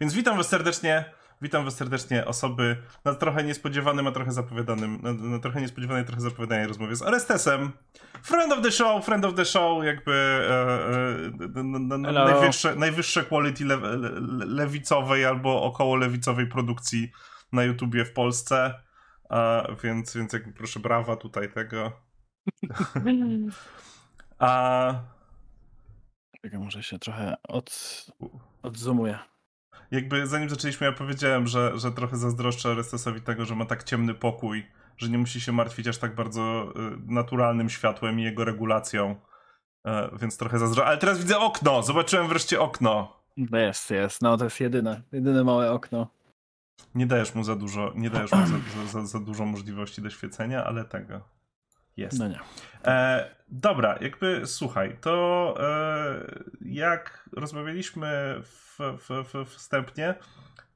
Więc witam was serdecznie. Witam was serdecznie osoby na trochę niespodziewanym, a trochę zapowiadanym, na, na trochę niespodziewanej, trochę zapowiadanej rozmowie z Arestesem. Friend of the show, friend of the show, jakby e, e, najwyższe, najwyższe quality le, le, lewicowej albo około lewicowej produkcji na YouTubie w Polsce. A, więc, więc jakby proszę brawa tutaj tego. a... Czekaj, może się trochę od, odzoomuję jakby zanim zaczęliśmy, ja powiedziałem, że, że trochę zazdroszczę Arestesowi tego, że ma tak ciemny pokój, że nie musi się martwić aż tak bardzo y, naturalnym światłem i jego regulacją. Y, więc trochę zazdroszczę. Ale teraz widzę okno! Zobaczyłem wreszcie okno. Jest, jest. No to jest jedyne, jedyne małe okno. Nie dajesz mu za dużo, nie dajesz mu za, za, za dużo możliwości do świecenia, ale tego jest. No nie. E, dobra, jakby słuchaj, to e, jak rozmawialiśmy w, w, w, wstępnie,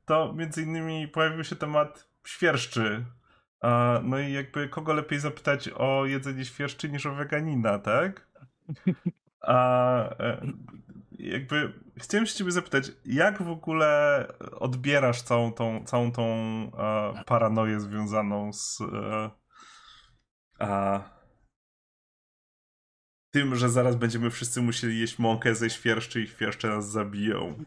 to między innymi pojawił się temat świerszczy. E, no i jakby kogo lepiej zapytać o jedzenie świerszczy niż o weganina, tak? A e, jakby chciałem się ciebie zapytać, jak w ogóle odbierasz całą tą, całą tą paranoję związaną z a tym, że zaraz będziemy wszyscy musieli jeść mąkę ze świerszczy i świerszcze nas zabiją.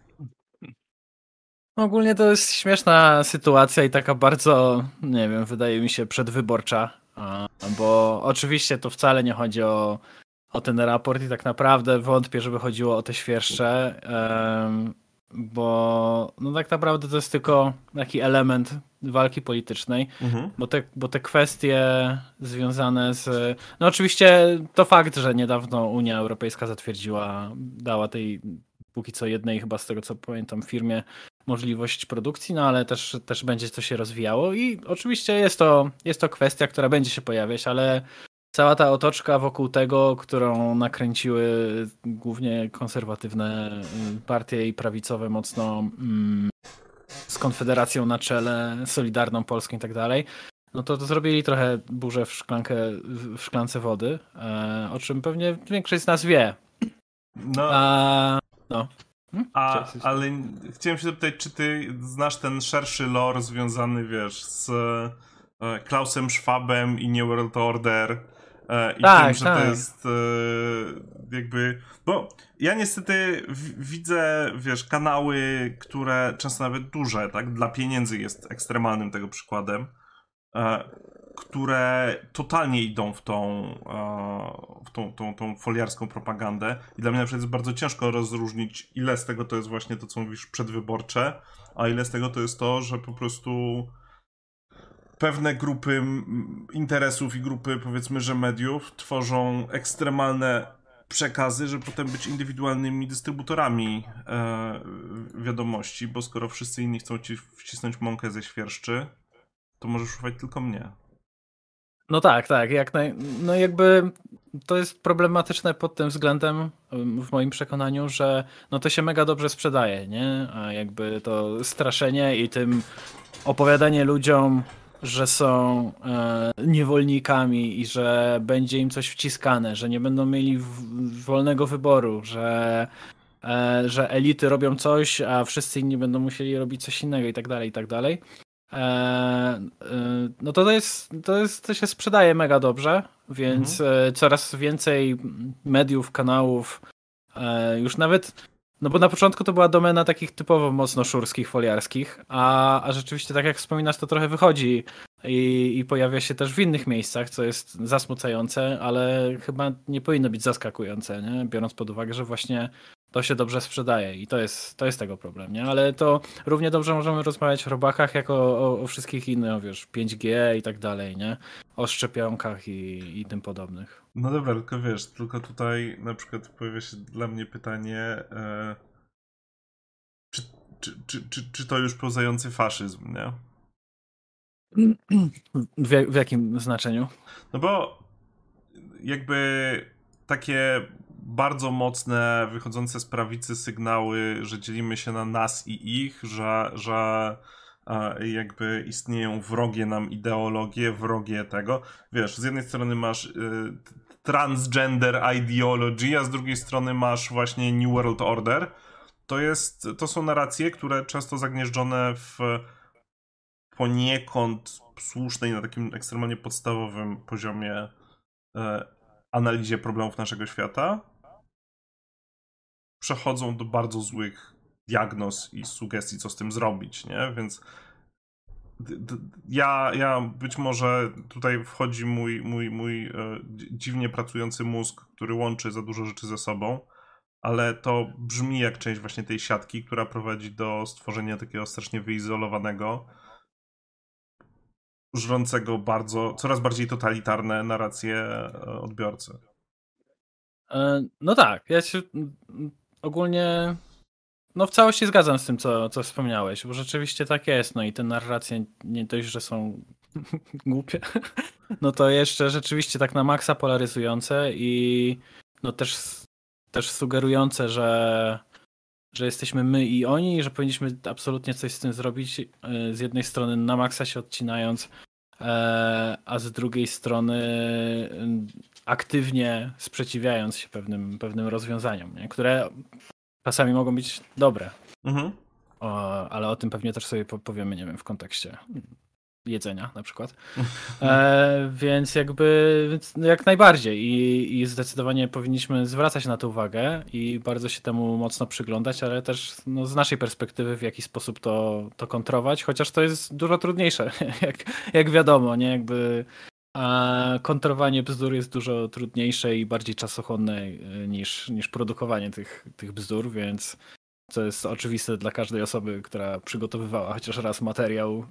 Ogólnie to jest śmieszna sytuacja i taka bardzo, nie wiem, wydaje mi się przedwyborcza, bo oczywiście to wcale nie chodzi o, o ten raport i tak naprawdę wątpię, żeby chodziło o te świerszcze bo no tak naprawdę to jest tylko taki element walki politycznej, mhm. bo, te, bo te kwestie związane z... No oczywiście to fakt, że niedawno Unia Europejska zatwierdziła, dała tej póki co jednej chyba z tego co pamiętam firmie możliwość produkcji, no ale też, też będzie to się rozwijało i oczywiście jest to, jest to kwestia, która będzie się pojawiać, ale cała ta otoczka wokół tego, którą nakręciły głównie konserwatywne y, partie i prawicowe mocno mm, z Konfederacją na czele, Solidarną Polską i tak dalej, no to, to zrobili trochę burzę w, szklankę, w szklance wody, e, o czym pewnie większość z nas wie. No. A, no. Hmm? A, ale chciałem się zapytać, czy ty znasz ten szerszy lore związany, wiesz, z e, Klausem Schwabem i New World Order, I tak, tym, że tak. to jest e, jakby. Bo ja niestety widzę, wiesz, kanały, które często nawet duże, tak? Dla pieniędzy jest ekstremalnym tego przykładem, e, które totalnie idą w tą, w tą, tą, tą foliarską propagandę. I dla mnie na przykład jest bardzo ciężko rozróżnić, ile z tego to jest właśnie to, co mówisz, przedwyborcze, a ile z tego to jest to, że po prostu pewne grupy interesów i grupy, powiedzmy, że mediów tworzą ekstremalne przekazy, żeby potem być indywidualnymi dystrybutorami e, wiadomości, bo skoro wszyscy inni chcą ci wcisnąć mąkę ze świerszczy, to możesz ufać tylko mnie. No tak, tak, jak naj... no jakby to jest problematyczne pod tym względem w moim przekonaniu, że no to się mega dobrze sprzedaje, nie? A jakby to straszenie i tym opowiadanie ludziom że są e, niewolnikami i że będzie im coś wciskane, że nie będą mieli wolnego wyboru, że, e, że elity robią coś, a wszyscy inni będą musieli robić coś innego i tak dalej, i tak dalej. E, no to, to jest, to jest, to się sprzedaje mega dobrze, więc mhm. Coraz więcej mediów, kanałów, już nawet no bo na początku to była domena takich typowo mocno szurskich, foliarskich, a, a rzeczywiście tak jak wspominasz, to trochę wychodzi i, i pojawia się też w innych miejscach, co jest zasmucające, ale chyba nie powinno być zaskakujące, nie? biorąc pod uwagę, że właśnie to się dobrze sprzedaje i to jest, to jest tego problem, nie? Ale to równie dobrze możemy rozmawiać o robakach, jak o, o, o wszystkich innych, wiesz, 5G i tak dalej, nie? O szczepionkach i, i tym podobnych. No dobra, tylko wiesz, tylko tutaj na przykład pojawia się dla mnie pytanie, e, czy, czy, czy, czy, czy to już pełzający faszyzm, nie? W, w jakim znaczeniu? No bo jakby takie bardzo mocne, wychodzące z prawicy sygnały, że dzielimy się na nas i ich, że, że jakby istnieją wrogie nam ideologie, wrogie tego. Wiesz, z jednej strony masz y, transgender ideology, a z drugiej strony masz właśnie New World Order. to, jest, to są narracje, które często zagnieżdżone w poniekąd słusznej, na takim ekstremalnie podstawowym poziomie e, analizie problemów naszego świata, przechodzą do bardzo złych diagnoz i sugestii, co z tym zrobić, nie? Więc ja, ja być może tutaj wchodzi mój, mój, mój e, dziwnie pracujący mózg, który łączy za dużo rzeczy ze sobą, ale to brzmi jak część właśnie tej siatki, która prowadzi do stworzenia takiego strasznie wyizolowanego, żrącego bardzo, coraz bardziej totalitarne narracje e, odbiorcy. E, no tak, ja się ogólnie no w całości zgadzam z tym, co, co wspomniałeś, bo rzeczywiście tak jest. No i te narracje nie dość, że są głupie, no to jeszcze rzeczywiście tak na maksa polaryzujące i no też, też sugerujące, że, że jesteśmy my i oni i że powinniśmy absolutnie coś z tym zrobić. E, z jednej strony na maksa się odcinając, e, a z drugiej strony aktywnie sprzeciwiając się pewnym, pewnym rozwiązaniom, nie? które czasami mogą być dobre. Mhm. O, ale o tym pewnie też sobie powiemy, nie wiem, w kontekście jedzenia na przykład. E, więc jakby więc jak najbardziej I, i zdecydowanie powinniśmy zwracać na to uwagę i bardzo się temu mocno przyglądać, ale też no, z naszej perspektywy w jaki sposób to, to kontrować, chociaż to jest dużo trudniejsze, jak, jak wiadomo, nie? Jakby a kontrowanie bzdur jest dużo trudniejsze i bardziej czasochłonne e, niż, niż produkowanie tych, tych bzdur, więc to jest oczywiste dla każdej osoby, która przygotowywała chociaż raz materiał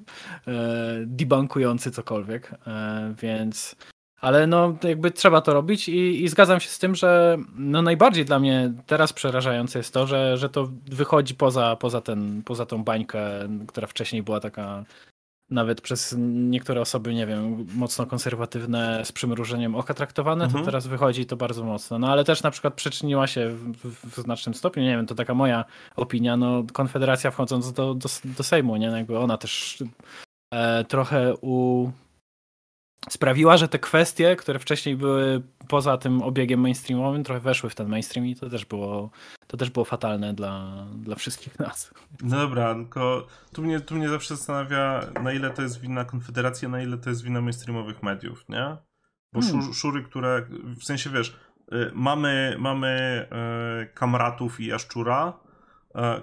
e, debunkujący cokolwiek, e, więc ale no jakby trzeba to robić i, i, zgadzam się z tym, że no najbardziej dla mnie teraz przerażające jest to, że, że to wychodzi poza, poza, ten, poza tą bańkę, która wcześniej była taka nawet przez niektóre osoby, nie wiem, mocno konserwatywne z przymrużeniem oka traktowane, mhm. to teraz wychodzi to bardzo mocno. No ale też na przykład przyczyniła się w, w, znacznym stopniu, nie wiem, to taka moja opinia, no Konfederacja wchodząc do, do, do Sejmu, nie, no, jakby ona też e, trochę u sprawiła, że te kwestie, które wcześniej były poza tym obiegiem mainstreamowym, trochę weszły w ten mainstream i to też było, to też było fatalne dla, dla wszystkich nas. No dobra, tylko tu mnie, tu mnie zawsze zastanawia, na ile to jest wina Konfederacji, na ile to jest wina mainstreamowych mediów, nie? Bo hmm. szury, które, w sensie wiesz, y, mamy, mamy y, kamratów i jaszczura,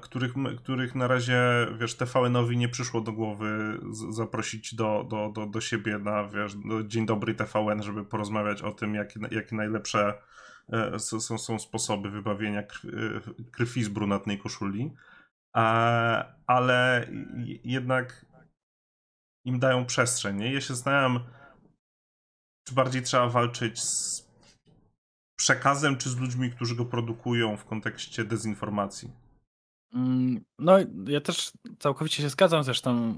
których, których na razie, wiesz, TVN-owi nie przyszło do głowy zaprosić do, do, do, do siebie na, wiesz, do Dzień Dobry TVN, żeby porozmawiać o tym, jakie, jakie najlepsze e, są, są sposoby wybawienia krwi z brunatnej koszuli. E, ale jednak im dają przestrzeń, nie? Ja się zastanawiam, czy bardziej trzeba walczyć z przekazem, czy z ludźmi, którzy go produkują w kontekście dezinformacji. Mm, no, ja też całkowicie się zgadzam. Zresztą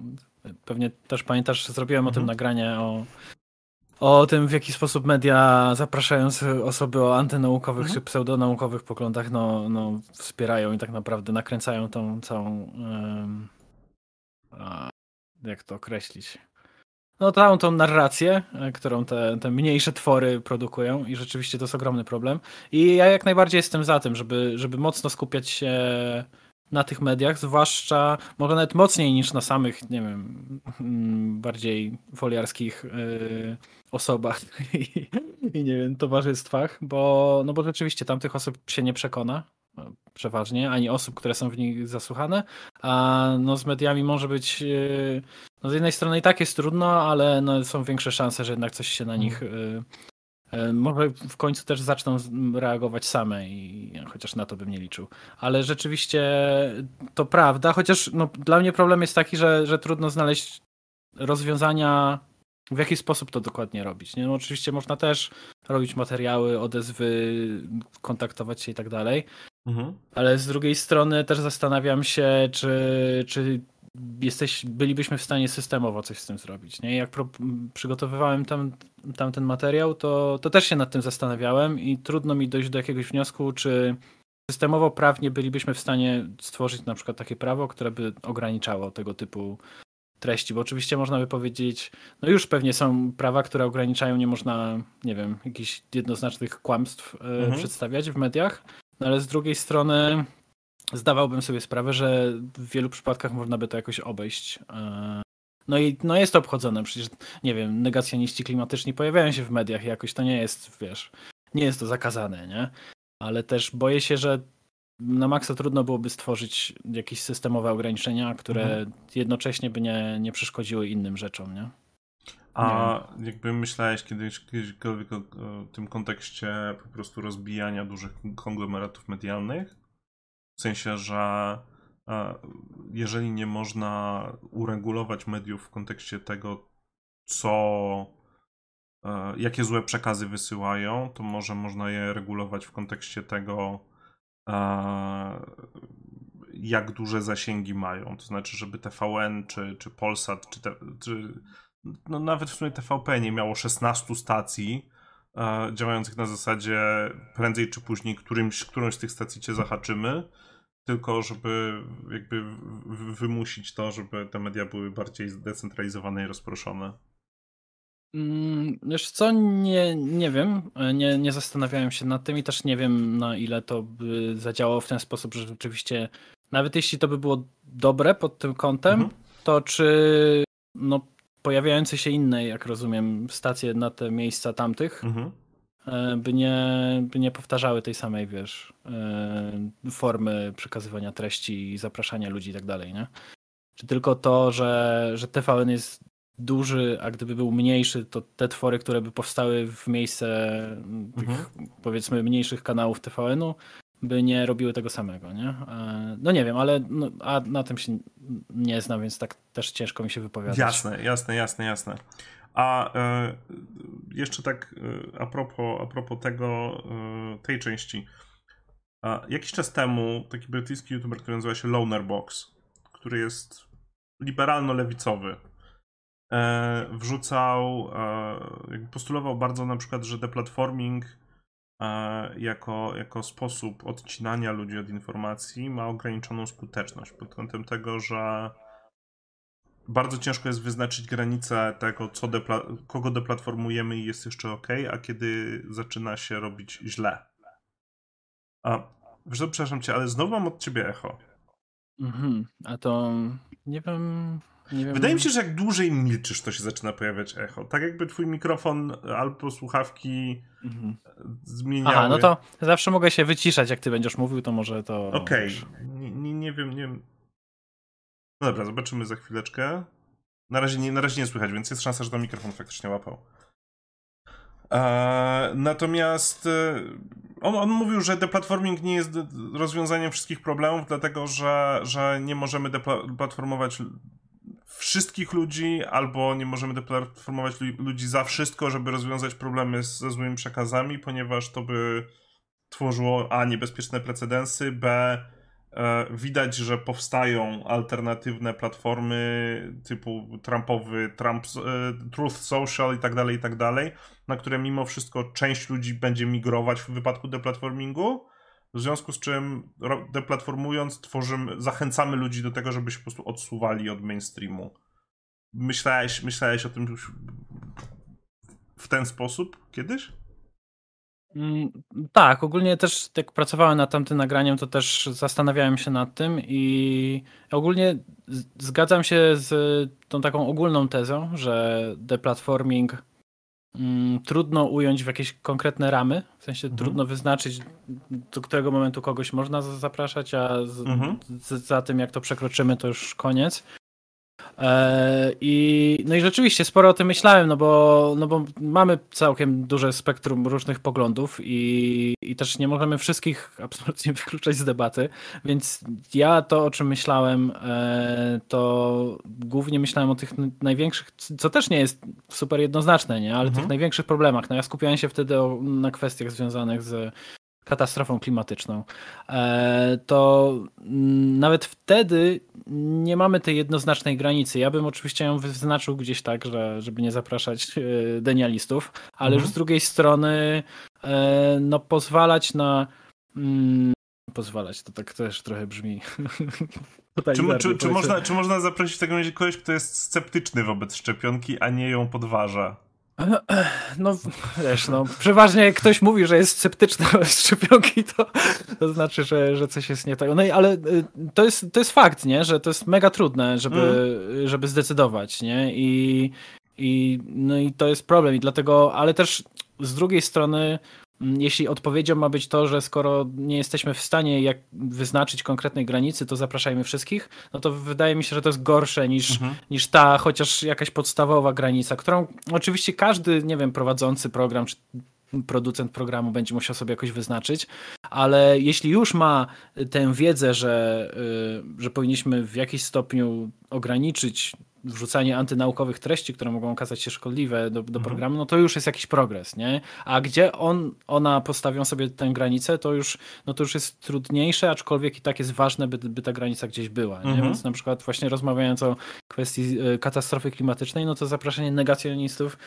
pewnie też pamiętasz, zrobiłem mhm. o tym mhm. nagranie o, o tym, w jaki sposób media zapraszając osoby o antynaukowych mhm. czy pseudonaukowych poglądach, no, no, wspierają i tak naprawdę nakręcają tą całą. Jak to określić? No, całą tą narrację, e, którą te, te mniejsze twory produkują, i rzeczywiście to jest ogromny problem. I ja jak najbardziej jestem za tym, żeby, żeby mocno skupiać się na tych mediach, zwłaszcza może nawet mocniej niż na samych, nie wiem, mm, bardziej foliarskich yy, osobach i, i, nie wiem, towarzystwach, bo, no bo rzeczywiście tam tych osób się nie przekona no, przeważnie, ani osób, które są w nich zasłuchane, a no z mediami może być yy, no z jednej strony i tak jest trudno, ale no są większe szanse, że jednak coś się na nich yy, E, może w końcu też zaczną reagować same, i chociaż na to bym nie liczył. Ale rzeczywiście to prawda, chociaż no, dla mnie problem jest taki, że, że trudno znaleźć rozwiązania, w jaki sposób to dokładnie robić. Nie? No, oczywiście można też robić materiały, odezwy, kontaktować się i tak dalej. Mhm. Ale z drugiej strony też zastanawiam się, czy, czy jesteś, bylibyśmy w stanie systemowo coś z tym zrobić. Nie? Jak pro, przygotowywałem tam, tam ten materiał, to, to też się nad tym zastanawiałem i trudno mi dojść do jakiegoś wniosku, czy systemowo prawnie bylibyśmy w stanie stworzyć na przykład takie prawo, które by ograniczało tego typu treści, bo oczywiście można by powiedzieć, no już pewnie są prawa, które ograniczają, nie można, nie wiem, jakichś jednoznacznych kłamstw e, mhm. przedstawiać w mediach, no ale z drugiej strony zdawałbym sobie sprawę, że w wielu przypadkach można by to jakoś obejść. E, no i no jest to obchodzone, przecież nie wiem, negacjoniści klimatyczni pojawiają się w mediach jakoś to nie jest, wiesz, nie jest to zakazane, nie? Ale też boję się, że na maksa trudno byłoby stworzyć jakieś systemowe ograniczenia, które mhm. jednocześnie by nie, nie przeszkodziły innym rzeczom, nie? A nie. jakby myślałeś kiedyś, kiedyśkolwiek o, o, tym kontekście po prostu rozbijania dużych konglomeratów medialnych? W sensie, że jeżeli nie można uregulować mediów w kontekście tego, co, jakie złe przekazy wysyłają, to może można je regulować w kontekście tego, jak duże zasięgi mają. To znaczy, żeby TVN, czy, czy Polsat, czy, te, czy no nawet w sumie TVP nie miało 16 stacji działających na zasadzie prędzej czy później którymś, którąś z tych stacji cię zahaczymy tylko żeby jakby wymusić to, żeby te media były bardziej zdecentralizowane i rozproszone? Mm, wiesz co, nie, nie wiem, nie, nie zastanawiałem się nad tym i też nie wiem na ile to by zadziałało w ten sposób, że rzeczywiście nawet jeśli to by było dobre pod tym kątem, mhm. to czy no, pojawiające się inne, jak rozumiem, stacje na te miejsca tamtych, mhm. E, by nie, by nie powtarzały tej samej, wiesz, e, formy przekazywania treści i zapraszania ludzi i tak dalej, nie? Czy tylko to, że, że TVN jest duży, a gdyby był mniejszy, to te twory, które by powstały w miejsce tych, mhm. powiedzmy, mniejszych kanałów TVN-u, by nie robiły tego samego, nie? E, no nie wiem, ale no, a na tym się nie znam, więc tak też ciężko mi się wypowiadać. Jasne, jasne, jasne, jasne. A e, jeszcze tak e, a propos, a propos tego, e, tej części. Jakiś czas temu taki brytyjski youtuber, który nazywa się Lonerbox, który jest liberalno-lewicowy, wrzucał, postulował bardzo na przykład, że deplatforming jako, jako sposób odcinania ludzi od informacji ma ograniczoną skuteczność pod kątem tego, że bardzo ciężko jest wyznaczyć granicę tego, co depla- kogo deplatformujemy i jest jeszcze ok, a kiedy zaczyna się robić źle. A, przepraszam cię, ale znowu mam od ciebie echo. Mhm, a to nie wiem. Wydaje mi się, że jak dłużej milczysz, to się zaczyna pojawiać echo. Tak jakby twój mikrofon albo słuchawki mhm. zmieniały. Aha, no to zawsze mogę się wyciszać, jak ty będziesz mówił, to może to... Okej, okay. nie, nie, nie wiem, nie wiem. No dobra, zobaczymy za chwileczkę. Na razie nie, na razie nie słychać, więc jest szansa, że to mikrofon faktycznie łapał. Eee, natomiast e, on, on mówił, że deplatforming nie jest rozwiązaniem wszystkich problemów, dlatego że, że nie możemy deplatformować wszystkich ludzi, albo nie możemy deplatformować ludzi za wszystko, żeby rozwiązać problemy ze złymi przekazami, ponieważ to by tworzyło a niebezpieczne precedensy, b E, widać, że powstają alternatywne platformy typu Trumpowy, Trump, e, Truth Social i tak dalej, i tak dalej, na które mimo wszystko część ludzi będzie migrować w wypadku deplatformingu. W związku z czym deplatformując, tworzymy, zachęcamy ludzi do tego, żeby się po prostu odsuwali od mainstreamu. Myślałeś, myślałeś o tym już w ten sposób kiedyś? Mm, tak, ogólnie też jak pracowałem nad tamtym nagraniem, to też zastanawiałem się nad tym i ogólnie zgadzam się z tą taką ogólną tezą, że deplatforming trudno ująć w jakieś konkretne ramy, w sensie mhm. trudno wyznaczyć do którego momentu kogoś można zapraszać, a z, mhm. z, za tym jak to przekroczymy to już koniec. E, I, no i rzeczywiście sporo o tym myślałem, no bo, no bo mamy całkiem duże spektrum różnych poglądów i, i też nie możemy wszystkich absolutnie wykluczać z debaty, więc ja to, o czym myślałem, e, to głównie myślałem o tych największych, co też nie jest super jednoznaczne, nie? ale mhm. tych największych problemach. No ja skupiałem się wtedy na kwestiach związanych z katastrofą klimatyczną, e, to nawet wtedy nie mamy tej jednoznacznej granicy. Ja bym oczywiście ją wyznaczył gdzieś tak, że, żeby nie zapraszać e, denialistów, ale mhm. już z drugiej strony e, no pozwalać na mm, pozwalać, to tak też trochę brzmi. czy, czy, czy, można, czy można zaprosić w takim razie kogoś, kto jest sceptyczny wobec szczepionki, a nie ją podważa? No wiesz, no przeważnie jak ktoś mówi, że jest sceptyczny o szczepionki, to, to znaczy, że, że coś jest nie tak. No i ale y, to jest, to jest fakt, nie? Że to jest mega trudne, żeby, mm. żeby zdecydować, nie? I, i, no i to jest problem i dlatego, ale też z drugiej strony jeśli odpowiedzią ma być to, że skoro nie jesteśmy w stanie jak wyznaczyć konkretnej granicy, to zapraszajmy wszystkich, no to wydaje mi się, że to jest gorsze niż, mhm. niż ta chociaż jakaś podstawowa granica, którą oczywiście każdy, nie wiem, prowadzący program czy producent programu będzie musiał sobie jakoś wyznaczyć, ale jeśli już ma tę wiedzę, że, y, że powinniśmy w jakiś stopniu ograniczyć wrzucanie antynaukowych treści, które mogą okazać się szkodliwe do, do mhm. programu, no to już jest jakiś progres, nie? A gdzie on, ona postawią sobie tę granicę, to już, no to już jest trudniejsze, aczkolwiek i tak jest ważne, by, by ta granica gdzieś była, nie? Mhm. Więc na przykład właśnie rozmawiając o kwestii y, katastrofy klimatycznej, no to zapraszanie negacjonistów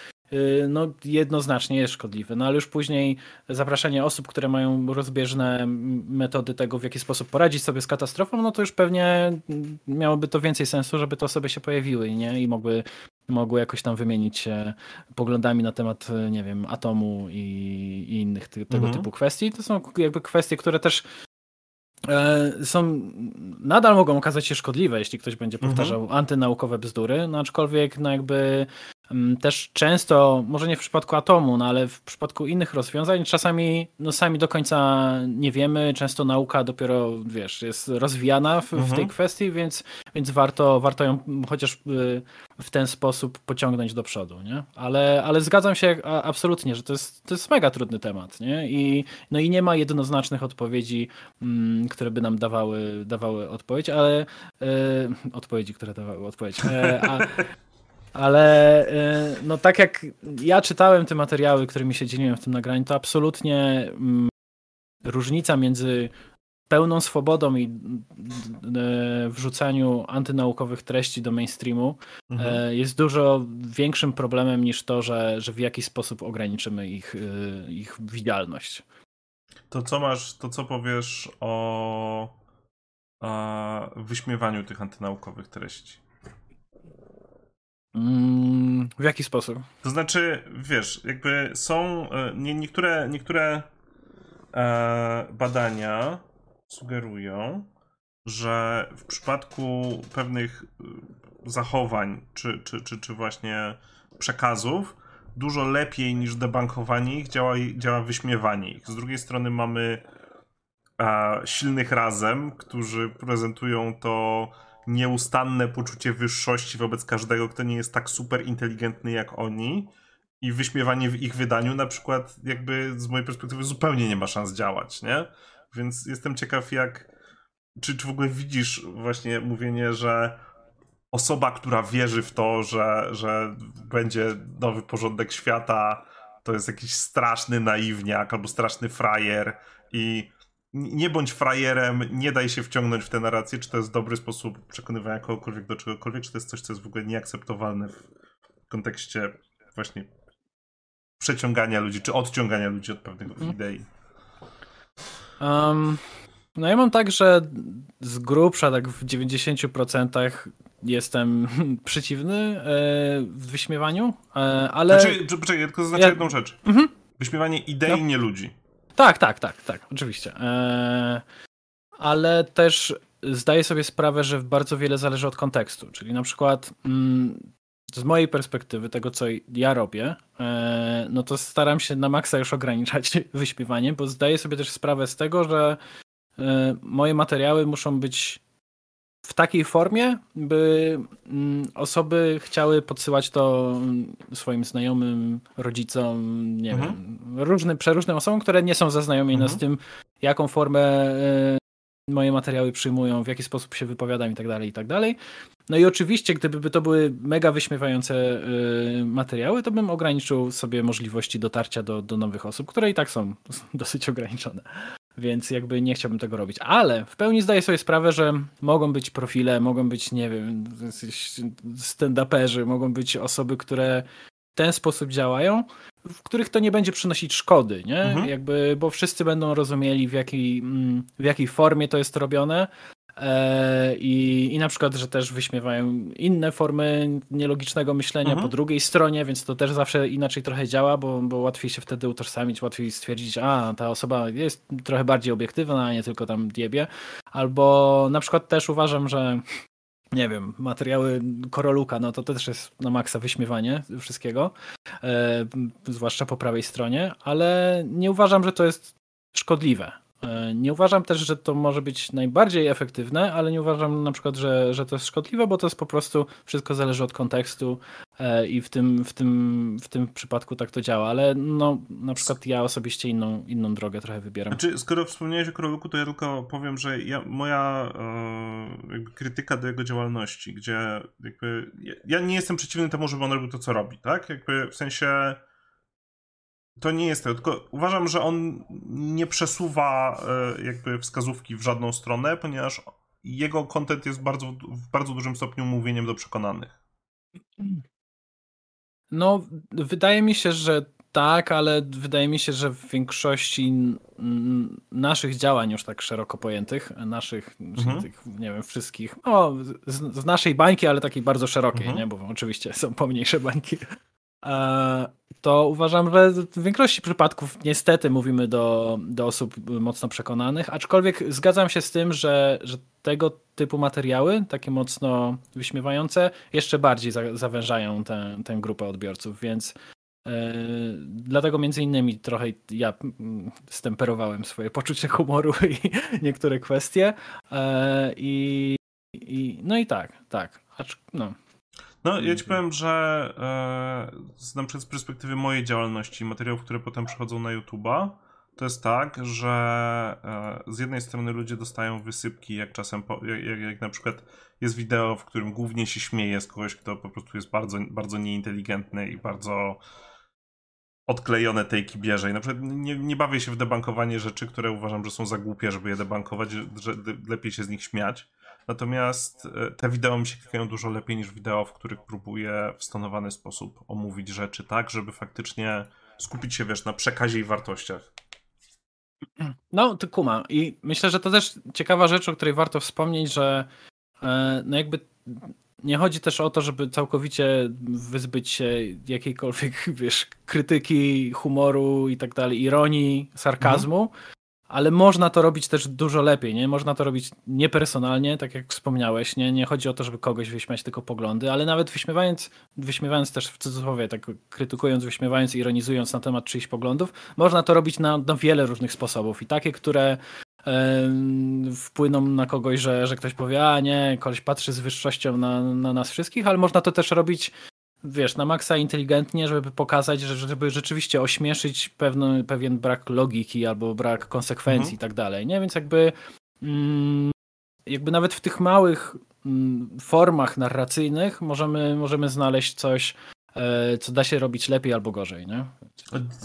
no jednoznacznie jest szkodliwy. No ale już później zapraszanie osób, które mają rozbieżne metody tego, w jaki sposób poradzić sobie z katastrofą, no to już pewnie miałoby to więcej sensu, żeby te osoby się pojawiły nie? i mogły, mogły jakoś tam wymienić się poglądami na temat, nie wiem, atomu i, i innych ty, tego mhm. typu kwestii. To są jakby kwestie, które też e, są, nadal mogą okazać się szkodliwe, jeśli ktoś będzie mhm. powtarzał mhm. antynaukowe bzdury, no aczkolwiek no jakby też często, może nie w przypadku atomu, no ale w przypadku innych rozwiązań, czasami no sami do końca nie wiemy, często nauka dopiero, wiesz, jest rozwijana w, mhm. w tej mhm. kwestii, więc, więc warto, warto ją chociaż y, w ten sposób pociągnąć do przodu, nie? Ale, ale zgadzam się absolutnie, że to jest, to jest mega trudny temat, nie? I, no i nie ma jednoznacznych odpowiedzi, mm, które by nam dawały, dawały odpowiedź, ale y, odpowiedzi, które dawały odpowiedź. E, a, ale y, no tak jak ja czytałem te materiały, którymi się dzieliłem w tym nagraniu, to absolutnie mm, różnica między pełną swobodą i y, wrzucaniu antynaukowych treści do mainstreamu mhm. Y, jest dużo większym problemem niż to, że, że w jakiś sposób ograniczymy ich, ich widzialność. To co masz, to co powiesz o, o wyśmiewaniu tych antynaukowych treści? Mm, w jaki sposób? To znaczy, wiesz, jakby są e, nie, niektóre, niektóre e, badania sugerują, że w przypadku pewnych e, zachowań czy, czy, czy, czy właśnie przekazów dużo lepiej niż debankowanie ich działa, działa wyśmiewanie ich. Z drugiej strony mamy e, silnych razem, którzy prezentują to nieustanne poczucie wyższości wobec każdego, kto nie jest tak super inteligentny jak oni. I wyśmiewanie w ich wydaniu, na przykład, jakby z mojej perspektywy, zupełnie nie ma szans działać, nie? Więc jestem ciekaw, jak. Czy, czy w ogóle widzisz właśnie mówienie, że osoba, która wierzy w to, że, że będzie nowy porządek świata, to jest jakiś straszny naiwniak albo straszny frajer i nie bądź frajerem, nie daj się wciągnąć w tę narrację, czy to jest dobry sposób przekonywania kogokolwiek do czegokolwiek, czy to jest coś, co jest w ogóle nieakceptowalne w kontekście właśnie przeciągania ludzi, czy odciągania ludzi od pewnych hmm. idei. Um, no ja mam tak, że z grubsza, tak w 90% jestem przeciwny e, w wyśmiewaniu, e, ale... Znaczy, poczekaj, tylko zaznaczę ja... jedną rzecz. Mhm. Wyśmiewanie idei, no. nie ludzi. Tak, tak, tak, tak, oczywiście. Eee, ale też zdaję sobie sprawę, że bardzo wiele zależy od kontekstu. Czyli na przykład mm, z mojej perspektywy, tego co ja robię, e, no to staram się na maksa już ograniczać wyśpiewanie, bo zdaję sobie też sprawę z tego, że e, moje materiały muszą być w takiej formie, by mm, osoby chciały podsyłać to mm, swoim znajomym, rodzicom, nie mhm. wiem, różnym, przeróżnym osobom, które nie są zaznajomione mhm. z tym, jaką formę y, moje materiały przyjmują, w jaki sposób się wypowiadam i tak dalej, i tak dalej. No i oczywiście, gdyby to były mega wyśmiewające y, materiały, to bym ograniczył sobie możliwości dotarcia do, do nowych osób, które i tak są dosyć ograniczone więc jakby nie chciałbym tego robić. Ale w pełni zdaję sobie sprawę, że mogą być profile, mogą być, nie wiem, stand-uperzy, mogą być osoby, które w ten sposób działają, w których to nie będzie przynosić szkody, nie? Mhm. Jakby, bo wszyscy będą rozumieli w jakiej, mm, w jakiej formie to jest robione, I, I na przykład, że też wyśmiewają inne formy nielogicznego myślenia mhm. po drugiej stronie, więc to też zawsze inaczej trochę działa, bo, bo łatwiej się wtedy utożsamić, łatwiej stwierdzić, a ta osoba jest trochę bardziej obiektywna, a nie tylko tam diebie. Albo na przykład też uważam, że nie wiem, materiały Koroluka, no to, to też jest na maksa wyśmiewanie wszystkiego, e, zwłaszcza po prawej stronie, ale nie uważam, że to jest szkodliwe. E, nie uważam też, że to może być najbardziej efektywne, ale nie uważam na przykład, że, że to jest szkodliwe, bo to jest po prostu wszystko zależy od kontekstu e, i w tym, w tym, w tym przypadku tak to działa, ale no, na przykład ja osobiście inną, inną drogę trochę wybieram. Znaczy, skoro wspomniałeś o Koroluku, to ja tylko powiem, że ja, moja e, krytyka do jego działalności, gdzie jakby, ja, ja nie jestem przeciwny temu, żeby on robił to, co robi, tak? Jakby w sensie to nie jest to, tylko uważam, że on nie przesuwa e, jakby wskazówki w żadną stronę, ponieważ jego kontent jest bardzo, w bardzo dużym stopniu mówieniem do przekonanych. No, wydaje mi się, że tak, ale wydaje mi się, że w większości naszych działań już tak szeroko pojętych, naszych, mhm. tych, nie wiem, wszystkich, no, z, z, naszej bańki, ale takiej bardzo szerokiej, mhm. nie? bo oczywiście są pomniejsze bańki, E, to uważam, że w większości przypadków niestety mówimy do, do osób mocno przekonanych, aczkolwiek zgadzam się z tym, że, że tego typu materiały, takie mocno wyśmiewające, jeszcze bardziej za, zawężają tę, tę grupę odbiorców, więc yy, dlatego między innymi trochę ja stemperowałem swoje poczucie humoru i niektóre kwestie i, i no i tak, tak, Acz, no. No, ja ci mhm. powiem, że e, z, na przykład z perspektywy mojej działalności, materiałów, które potem przychodzą na YouTube'a, to jest tak, że e, z jednej strony ludzie dostają wysypki, jak czasem, po, jak, jak, na przykład jest wideo, w którym głównie się śmieje z kogoś, kto po prostu jest bardzo, bardzo nieinteligentny i bardzo odklejone tejki bierze. I na przykład nie, nie bawię się w debankowanie rzeczy, które uważam, że są za głupie, żeby je debankować, że lepiej się z nich śmiać. Natomiast e, te wideo mi się klikają dużo lepiej niż wideo, w których próbuję w stonowany sposób omówić rzeczy tak, żeby faktycznie skupić się, wiesz, na przekazie i wartościach. No, ty kuma. I myślę, że to też ciekawa rzecz, o której warto wspomnieć, że e, no jakby nie chodzi też o to, żeby całkowicie wyzbyć się jakiejkolwiek, wiesz, krytyki, humoru i tak dalej, ironii, sarkazmu, mhm ale można to robić też dużo lepiej, nie? Można to robić niepersonalnie, tak jak wspomniałeś, nie? Nie chodzi o to, żeby kogoś wyśmiać tylko poglądy, ale nawet wyśmiewając, wyśmiewając też w cudzysłowie, tak krytykując, wyśmiewając, ironizując na temat czyichś poglądów, można to robić na, na wiele różnych sposobów i takie, które wpłyną na kogoś, że, że ktoś powie, a nie, koleś patrzy z wyższością na, na nas wszystkich, ale można to też robić wiesz, na maksa inteligentnie, żeby pokazać, żeby rzeczywiście ośmieszyć pewny, pewien brak logiki albo brak konsekwencji mhm. i tak dalej, nie? Więc jakby mm, jakby nawet w tych małych mm, formach narracyjnych możemy, możemy znaleźć coś, e, co da się robić lepiej albo gorzej, nie?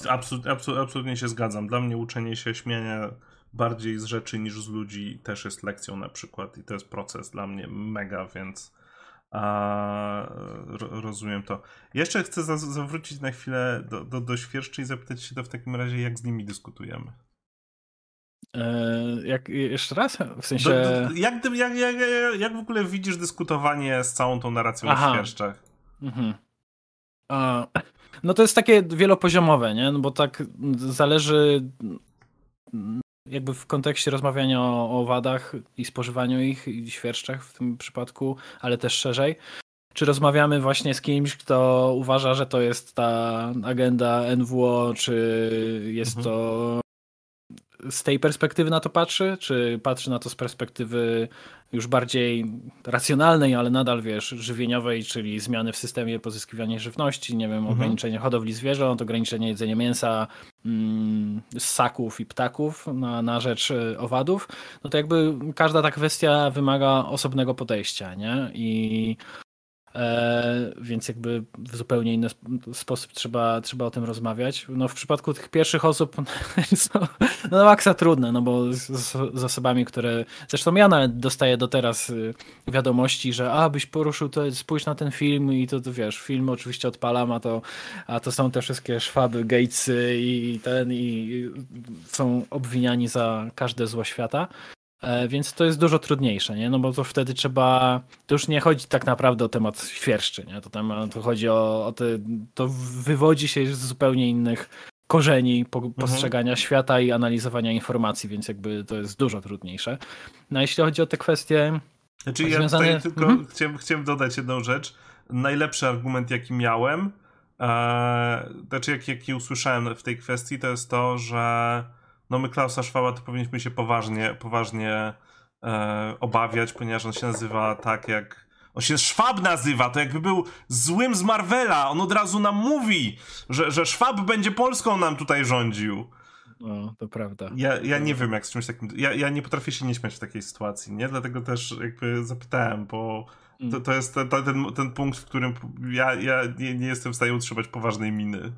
Absolut, absolut, absolutnie się zgadzam. Dla mnie uczenie się śmienia bardziej z rzeczy niż z ludzi też jest lekcją na przykład i to jest proces dla mnie mega, więc a, rozumiem to. Jeszcze chcę za, zawrócić na chwilę do, do, do świerszczy i zapytać się to w takim razie, jak z nimi dyskutujemy. Eee, jak, jeszcze raz? W sensie. Do, do, jak, jak, jak, jak w ogóle widzisz dyskutowanie z całą tą narracją Aha. o świerszczach? Mhm. A, no to jest takie wielopoziomowe, nie? No bo tak zależy jakby w kontekście rozmawiania o, o wadach i spożywaniu ich i świerszczach w tym przypadku, ale też szerzej. Czy rozmawiamy właśnie z kimś, kto uważa, że to jest ta agenda NWO, czy jest mhm. to z tej perspektywy na to patrzy, czy patrzy na to z perspektywy już bardziej racjonalnej, ale nadal wiesz, żywieniowej, czyli zmiany w systemie pozyskiwania żywności, nie wiem, mhm. ograniczenie hodowli zwierząt, ograniczenie jedzenia mięsa, mm, ssaków i ptaków na, na rzecz e, owadów, no to jakby każda ta kwestia wymaga osobnego podejścia, nie? I E, więc jakby w zupełnie inny sposób trzeba, trzeba o tym rozmawiać. No w przypadku tych pierwszych osób no, no maksa trudne, no bo z, z, osobami, które zresztą ja nawet dostaję do teraz y, wiadomości, że a byś poruszył to, spójrz na ten film i to, to wiesz, film oczywiście odpalam, a to, a to są te wszystkie szwaby, Gatesy i ten i są obwiniani za każde zło świata. E, więc to jest dużo trudniejsze, nie? No bo to wtedy trzeba, to już nie chodzi tak naprawdę o temat świerszczy, nie? To tam to chodzi o, o te, to wywodzi się z zupełnie innych korzeni mhm. postrzegania mhm. świata i analizowania informacji, więc jakby to jest dużo trudniejsze. No a jeśli chodzi o te kwestie znaczy, ja związane... tylko mhm. chciałem, chciałem dodać jedną rzecz. Najlepszy argument, jaki miałem, e, znaczy jaki, jaki usłyszałem w tej kwestii, to jest to, że no my Klausa Schwaba to powinniśmy się poważnie, poważnie e, obawiać, ponieważ on się nazywa tak jak on się Szwab nazywa, to jakby był złym z Marvela. On od razu nam mówi, że, że Szwab będzie Polską nam tutaj rządził. No, to prawda. Ja, ja nie wiem, jak z czymś takim. Ja, ja nie potrafię się nie śmiać w takiej sytuacji, nie? Dlatego też jakby zapytałem, bo to, mm. to jest ten, ten, ten punkt, w którym ja, ja nie, nie jestem w stanie utrzymać poważnej miny.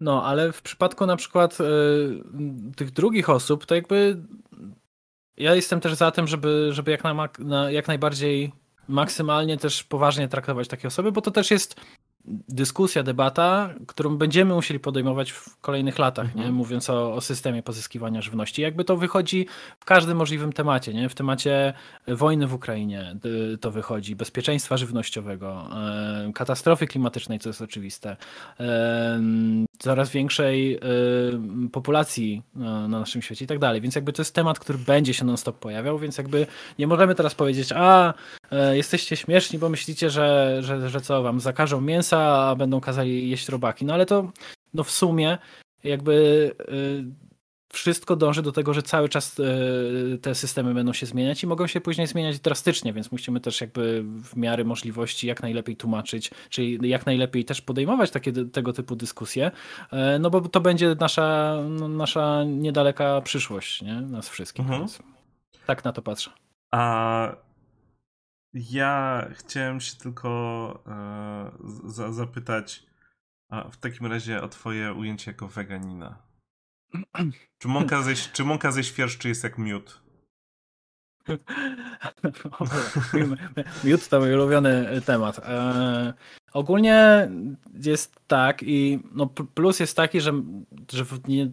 No, ale w przypadku na przykład y, tych drugich osób, to jakby ja jestem też za tym, żeby, żeby jak, na, na, jak najbardziej maksymalnie też poważnie traktować takie osoby, bo to też jest dyskusja, debata, którą będziemy musieli podejmować w kolejnych latach, mhm. nie? mówiąc o, o, systemie pozyskiwania żywności. Jakby to wychodzi w każdym możliwym temacie. Nie? W temacie wojny w Ukrainie to wychodzi, bezpieczeństwa żywnościowego, e, katastrofy klimatycznej, co jest oczywiste, e, coraz większej e, populacji na naszym świecie i tak dalej. Więc jakby to jest temat, który będzie się non-stop pojawiał, więc jakby nie możemy teraz powiedzieć, a jesteście śmieszni, bo myślicie, że, że, że co, wam zakażą mięsa, a będą kazali jeść robaki. No ale to no w sumie jakby y, wszystko dąży do tego, że cały czas y, te systemy będą się zmieniać i mogą się później zmieniać drastycznie, więc musimy też jakby w miarę możliwości jak najlepiej tłumaczyć, czyli jak najlepiej też podejmować takie tego typu dyskusje, no bo to będzie nasza, no, nasza niedaleka przyszłość, nie? Nas wszystkich. Mhm. tak na to patrzę. A ja chciałem się tylko e, za, zapytać w takim razie o twoje ujęcie jako weganina. Czy mąka ze, czy mąka ze świerszczy jest jak miód? Miód to mój ulubiony temat. E, ogólnie jest tak i no plus jest taki, że, że nie, e,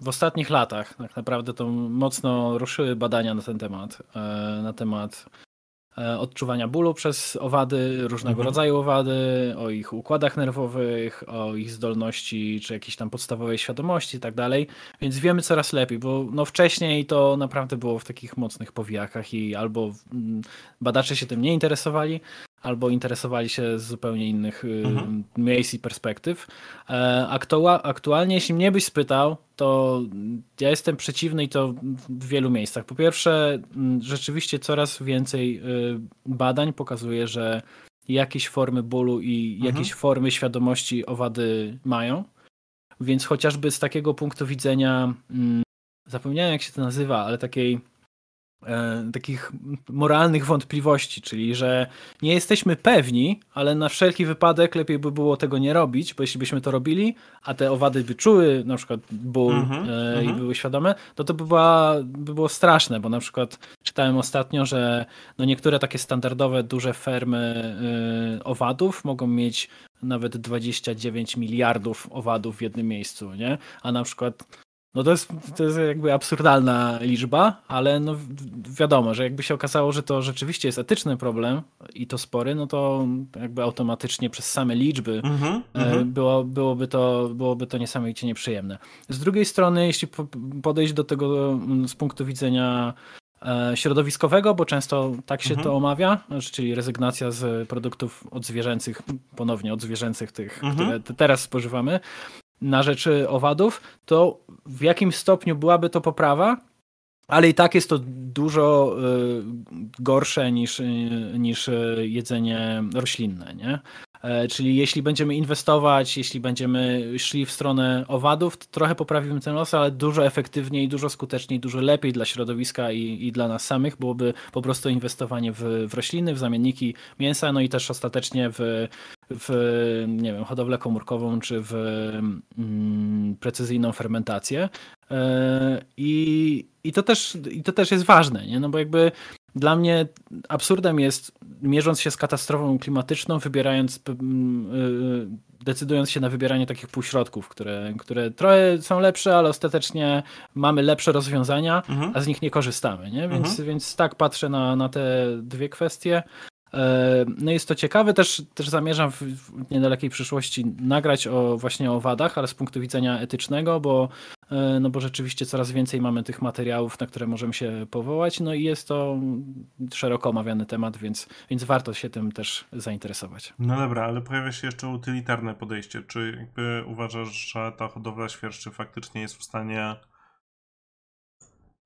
w ostatnich latach tak naprawdę to mocno ruszyły badania na ten temat, e, na temat E, odczuwania bólu przez owady, różnego mhm. rodzaju owady, o ich układach nerwowych, o ich zdolności, czy jakiejś tam podstawowej świadomości i tak dalej. Więc wiemy coraz lepiej, bo no wcześniej to naprawdę było w takich mocnych powijakach i albo badacze się tym nie interesowali, albo interesowali się z zupełnie innych y, mhm. miejsc i perspektyw. E, aktualnie, jeśli mnie byś spytał, to ja jestem przeciwny i to w wielu miejscach. Po pierwsze, rzeczywiście coraz więcej y, badań pokazuje, że jakieś formy bólu i mhm. jakieś formy świadomości owady mają. Więc chociażby z takiego punktu widzenia, zapomniałem jak się to nazywa, ale takiej takich moralnych wątpliwości, czyli że nie jesteśmy pewni, ale na wszelki wypadek lepiej by było tego nie robić, bo jeśli byśmy to robili, a te owady by czuły na przykład ból mm -hmm, e, i mm -hmm. były świadome, to to by, była, by było straszne, bo na przykład czytałem ostatnio, że no niektóre takie standardowe, duże fermy e, owadów mogą mieć nawet 29 miliardów owadów w jednym miejscu, nie? A na przykład no to jest, to jest jakby absurdalna liczba, ale no wiadomo, że jakby się okazało, że to rzeczywiście jest etyczny problem i to spory, no to jakby automatycznie przez same liczby mm -hmm, było, byłoby, to, byłoby to niesamowicie nieprzyjemne. Z drugiej strony, jeśli podejść do tego mm, z punktu widzenia e, środowiskowego, bo często tak się to omawia, czyli rezygnacja z produktów odzwierzęcych, ponownie odzwierzęcych tych, które teraz spożywamy, na rzeczy owadów, to w jakim stopniu byłaby to poprawa, ale i tak jest to dużo y, gorsze niż, y, niż y, jedzenie roślinne. Nie? E, czyli jeśli będziemy inwestować, jeśli będziemy szli w stronę owadów, to trochę poprawimy ten los, ale dużo efektywniej, dużo skuteczniej, dużo lepiej dla środowiska i, i dla nas samych byłoby po prostu inwestowanie w, w rośliny, w zamienniki mięsa, no i też ostatecznie w, w nie wiem, hodowlę komórkową czy w mm, precyzyjną fermentację. E, I, i, to też, I to też jest ważne, nie? no bo jakby dla mnie absurdem jest, mierząc się z katastrofą klimatyczną, wybierając y, decydując się na wybieranie takich półśrodków, które, które trochę są lepsze, ale ostatecznie mamy lepsze rozwiązania, mhm. a z nich nie korzystamy. Nie? Więc, mhm. więc tak patrzę na, na te dwie kwestie. E, no jest to ciekawe, też, też zamierzam w, niedalekiej przyszłości nagrać o właśnie o wadach, ale z punktu widzenia etycznego, bo, e, no bo rzeczywiście coraz więcej mamy tych materiałów, na które możemy się powołać, no i jest to szeroko omawiany temat, więc, więc warto się tym też zainteresować. No dobra, ale pojawia się jeszcze utylitarne podejście. Czy jakby uważasz, że ta hodowla świerszczy faktycznie jest w stanie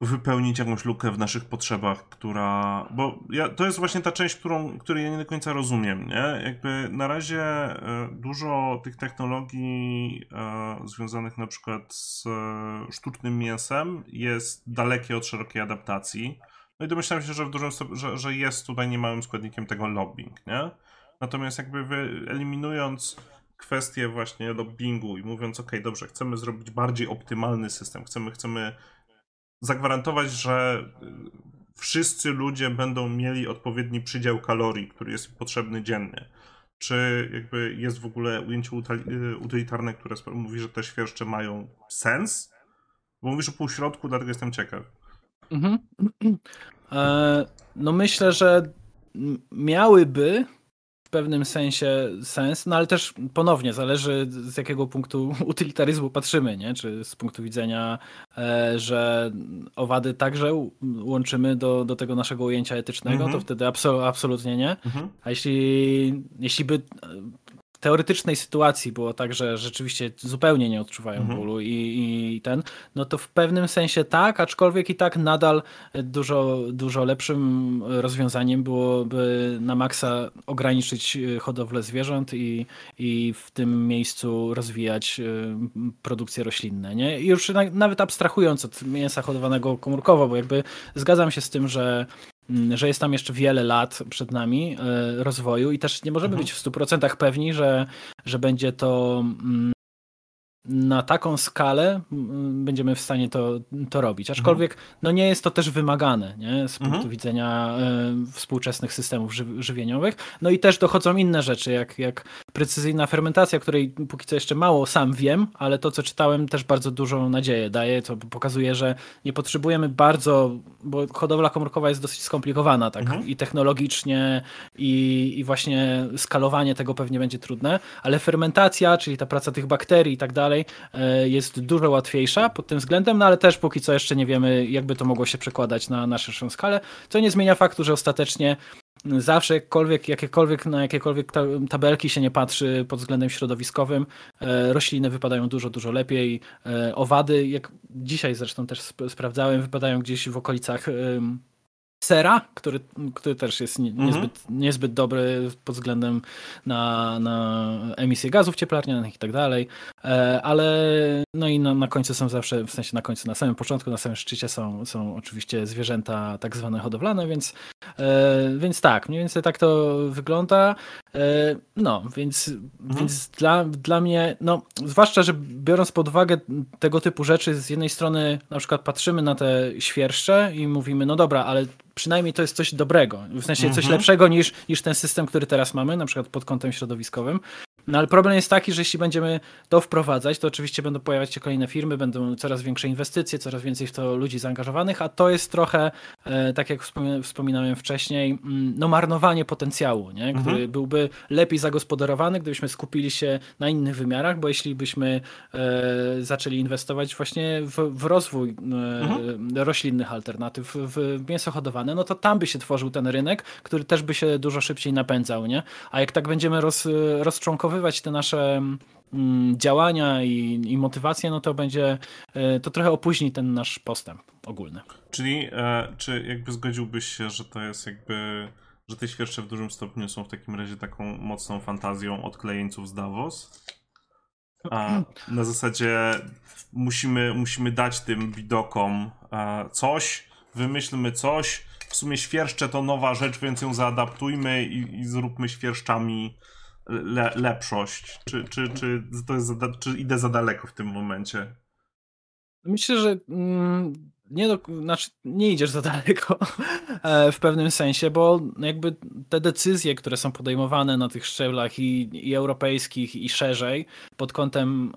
wypełnić jakąś lukę w naszych potrzebach, która. Bo ja, to jest właśnie ta część, którą, której ja nie do końca rozumiem. Nie? Jakby na razie e, dużo tych technologii e, związanych na przykład z e, sztucznym mięsem jest dalekie od szerokiej adaptacji. No i domyślam się, że w dużym że, że jest tutaj niemałym składnikiem tego lobbying, nie? Natomiast jakby eliminując kwestię właśnie lobbingu i mówiąc, ok, dobrze, chcemy zrobić bardziej optymalny system, chcemy, chcemy zagwarantować, że wszyscy ludzie będą mieli odpowiedni przydział kalorii, który jest potrzebny dziennie. Czy jakby jest w ogóle ujęcie utylitarne, które mówi, że te świerszcze mają sens? Bo mówisz o półśrodku, dlatego jestem ciekaw. Mhm. E, no myślę, że miałyby pewnym sensie sens, no ale też ponownie zależy z jakiego punktu utylitaryzmu patrzymy, nie? Czy z punktu widzenia, e, że owady także łączymy do, do tego naszego ujęcia etycznego, mm -hmm. to mhm. wtedy absol absolutnie nie. Mm -hmm. A jeśli, jeśli by teoretycznej sytuacji było tak, że rzeczywiście zupełnie nie odczuwają mhm. bólu i, i, ten, no to w pewnym sensie tak, aczkolwiek i tak nadal dużo, dużo lepszym rozwiązaniem byłoby na maksa ograniczyć e, hodowlę zwierząt i, i w tym miejscu rozwijać e, produkcje roślinne. Nie? I już na, nawet abstrahując od mięsa hodowanego komórkowo, bo jakby zgadzam się z tym, że że jest tam jeszcze wiele lat przed nami e, rozwoju i też nie możemy mhm. być w 100% pewni, że, że będzie to mm, na taką skalę będziemy w stanie to, to robić. Aczkolwiek mhm. no nie jest to też wymagane nie? z punktu mhm. widzenia y, współczesnych systemów ży żywieniowych. No i też dochodzą inne rzeczy, jak, jak precyzyjna fermentacja, której póki co jeszcze mało sam wiem, ale to co czytałem też bardzo dużą nadzieję daje, co pokazuje, że nie potrzebujemy bardzo, bo hodowla komórkowa jest dosyć skomplikowana tak mhm. i technologicznie i, i właśnie skalowanie tego pewnie będzie trudne, ale fermentacja, czyli ta praca tych bakterii i tak dalej, dalej, e, jest dużo łatwiejsza pod tym względem, no ale też póki co jeszcze nie wiemy, jakby to mogło się przekładać na, na szerszą skalę, co nie zmienia faktu, że ostatecznie zawsze jakkolwiek, jakiekolwiek, na jakiekolwiek tabelki się nie patrzy pod względem środowiskowym, e, rośliny wypadają dużo, dużo lepiej. E, owady, jak dzisiaj zresztą też sprawdzałem, wypadają gdzieś w okolicach sera, który, który też jest mhm. niezbyt, niezbyt dobry pod względem na, na emisję gazów cieplarnianych i tak dalej, e, ale no i na, na końcu są zawsze, w sensie na końcu, na samym początku, na samym szczycie są, są oczywiście zwierzęta tak zwane hodowlane, więc, e, więc tak, mniej więcej tak to wygląda. E, no, więc, mhm. więc dla, dla mnie, no, zwłaszcza, że biorąc pod uwagę tego typu rzeczy, z jednej strony na przykład patrzymy na te świerszcze i mówimy, no dobra, ale przynajmniej to jest coś dobrego, w sensie coś mhm. lepszego niż, niż ten system, który teraz mamy, na przykład pod kątem środowiskowym. No ale problem jest taki, że jeśli będziemy to wprowadzać, to oczywiście będą pojawiać się kolejne firmy, będą coraz większe inwestycje, coraz więcej w to ludzi zaangażowanych, a to jest trochę, e, tak jak wspominałem wcześniej, mm, no marnowanie potencjału, nie? który mhm. byłby lepiej zagospodarowany, gdybyśmy skupili się na innych wymiarach, bo jeśli byśmy e, zaczęli inwestować właśnie w, w rozwój e, mhm. roślinnych alternatyw, w mięso hodowane, no to tam by się tworzył ten rynek, który też by się dużo szybciej napędzał, nie? A jak tak będziemy roz, podsumowywać te nasze mm, działania i, i motywacje, no to będzie, e, to trochę opóźni ten nasz postęp ogólny. Czyli e, czy jakby zgodziłbyś się, że to jest jakby, że te świerszcze w dużym stopniu są w takim razie taką mocną fantazją odklejeńców z Davos? A na zasadzie musimy, musimy dać tym widokom e, coś, wymyślmy coś, w sumie świerszcze to nowa rzecz, więc ją zaadaptujmy i, i zróbmy świerszczami le, lepszość? Czy, czy, czy, to jest za, czy idę za daleko w tym momencie? Myślę, że mm, nie, do, znaczy nie idziesz za daleko e, w pewnym sensie, bo jakby te decyzje, które są podejmowane na tych szczeblach i, i europejskich i szerzej pod kątem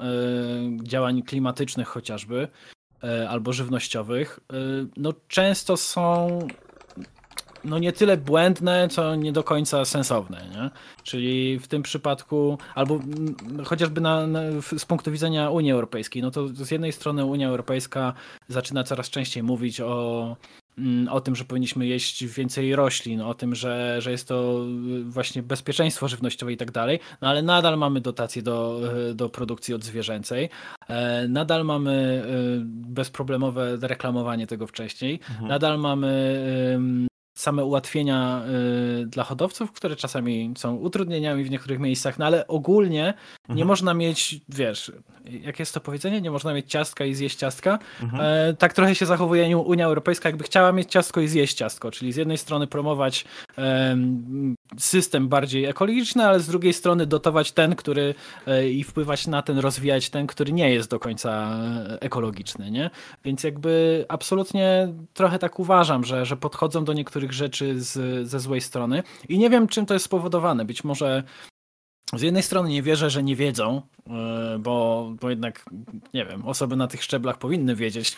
y, działań klimatycznych chociażby y, albo żywnościowych, no często są no nie tyle błędne, co nie do końca sensowne. Nie? Czyli w tym przypadku, albo chociażby na, na, z punktu widzenia Unii Europejskiej, no to z jednej strony Unia Europejska zaczyna coraz częściej mówić o o tym, że powinniśmy jeść więcej roślin, o tym, że, że jest to właśnie bezpieczeństwo żywnościowe i tak dalej, no ale nadal mamy dotacje do, do produkcji odzwierzęcej, e, nadal mamy e, bezproblemowe reklamowanie tego wcześniej, mhm. nadal mamy same ułatwienia y, dla hodowców, które czasami są utrudnieniami w niektórych miejscach, no ale ogólnie mhm. nie można mieć, wiesz, jakie jest to powiedzenie? Nie można mieć ciastka i zjeść ciastka. Mhm. E, tak trochę się zachowuje Unia Europejska, jakby chciała mieć ciastko i zjeść ciastko, czyli z jednej strony promować e, system bardziej ekologiczny, ale z drugiej strony dotować ten, który e, i wpływać na ten, rozwijać ten, który nie jest do końca ekologiczny, nie? Więc jakby absolutnie trochę tak uważam, że, że podchodzą do niektórych niektórych rzeczy z, ze złej strony. I nie wiem, czym to jest spowodowane. Być może z jednej strony nie wierzę, że nie wiedzą, e, bo, bo jednak, nie wiem, osoby na tych szczeblach powinny wiedzieć,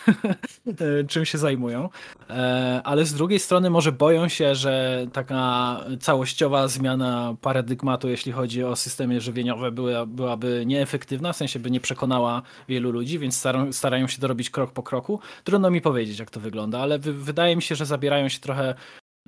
e, czym się zajmują, e, ale z drugiej strony może boją się, że taka całościowa zmiana paradygmatu, jeśli chodzi o systemy żywieniowe, była, byłaby nieefektywna, w sensie by nie przekonała wielu ludzi, więc starają, starają się to robić krok po kroku. Trudno mi powiedzieć, jak to wygląda, ale wydaje mi się, że zabierają się trochę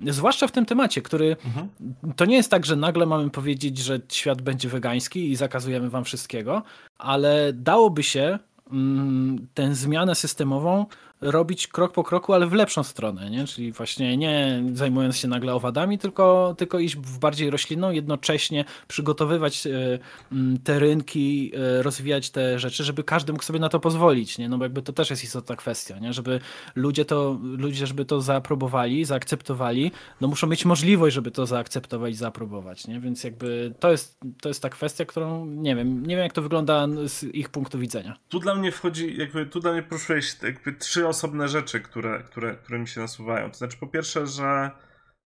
Zwłaszcza w tym temacie, który mhm. to nie jest tak, że nagle mamy powiedzieć, że świat będzie wegański i zakazujemy wam wszystkiego, ale dałoby się mm, tę zmianę systemową robić krok po kroku, ale w lepszą stronę, nie? czyli właśnie nie zajmując się nagle owadami, tylko, tylko iść w bardziej roślinną, jednocześnie przygotowywać e, te rynki, e, rozwijać te rzeczy, żeby każdy mógł sobie na to pozwolić, nie? no bo jakby to też jest istotna kwestia, nie? żeby ludzie to, ludzie żeby to zaaprobowali, zaakceptowali, no muszą mieć możliwość, żeby to zaakceptować, zaaprobować, nie? więc jakby to jest, to jest ta kwestia, którą nie wiem, nie wiem jak to wygląda z ich punktu widzenia. Tu dla mnie wchodzi, jakby tu dla mnie poruszyłeś jakby trzy osobne rzeczy, które, które, które mi się nasuwają. To znaczy, po pierwsze, że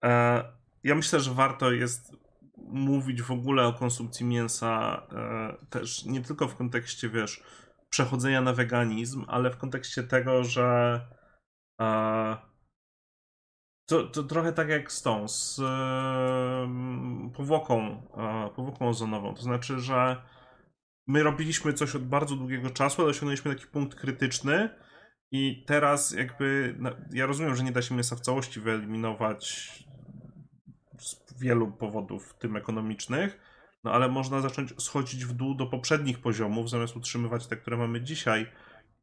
e, ja myślę, że warto jest mówić w ogóle o konsumpcji mięsa e, też nie tylko w kontekście, wiesz, przechodzenia na weganizm, ale w kontekście tego, że e, to, to trochę tak jak z tą, z e, powłoką, e, powłoką ozonową. To znaczy, że my robiliśmy coś od bardzo długiego czasu, ale osiągnęliśmy taki punkt krytyczny, i teraz jakby, no, ja rozumiem, że nie da się mięsa w całości wyeliminować z wielu powodów, w tym ekonomicznych, no ale można zacząć schodzić w dół do poprzednich poziomów, zamiast utrzymywać te, które mamy dzisiaj.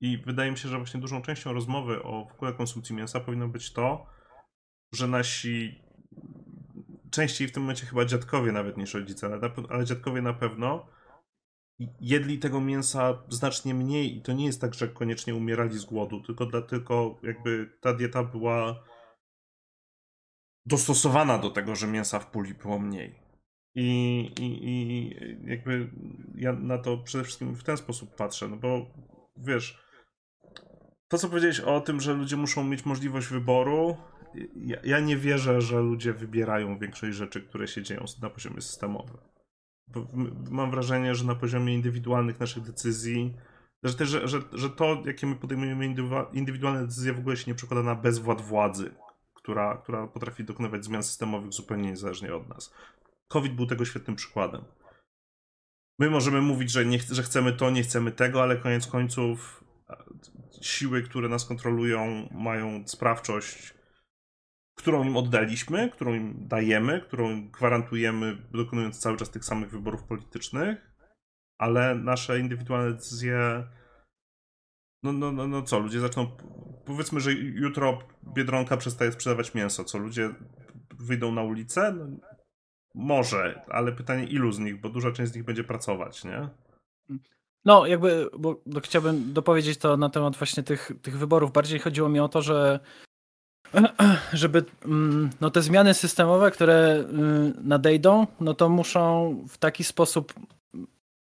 I wydaje mi się, że właśnie dużą częścią rozmowy o w ogóle konsumpcji mięsa powinno być to, że nasi częściej w tym momencie chyba dziadkowie nawet niż rodzice, ale, ale dziadkowie na pewno jedli tego mięsa znacznie mniej i to nie jest tak, że koniecznie umierali z głodu, tylko, dla, tylko jakby ta dieta była dostosowana do tego, że mięsa w puli było mniej. I, i, I jakby ja na to przede wszystkim w ten sposób patrzę, no bo wiesz, to co powiedziałeś o tym, że ludzie muszą mieć możliwość wyboru, ja, ja nie wierzę, że ludzie wybierają większość rzeczy, które się dzieją na poziomie systemowym mam wrażenie, że na poziomie indywidualnych naszych decyzji, że, też, że, że, że to, jakie my podejmujemy indywidualne decyzje, w ogóle się nie przekłada na bezwład władzy, która, która potrafi dokonywać zmian systemowych zupełnie niezależnie od nas. COVID był tego świetnym przykładem. My możemy mówić, że, nie, że chcemy to, nie chcemy tego, ale koniec końców siły, które nas kontrolują, mają sprawczość którą im oddaliśmy, którą im dajemy, którą gwarantujemy, dokonując cały czas tych samych wyborów politycznych, ale nasze indywidualne decyzje. No, no, no, no co, ludzie zaczną. Powiedzmy, że jutro biedronka przestaje sprzedawać mięso. Co, ludzie wyjdą na ulicę? No, może, ale pytanie ilu z nich, bo duża część z nich będzie pracować, nie? No, jakby, bo, chciałbym dopowiedzieć to na temat właśnie tych, tych wyborów. Bardziej chodziło mi o to, że żeby mm, no te zmiany systemowe, które y, nadejdą, no to muszą w taki sposób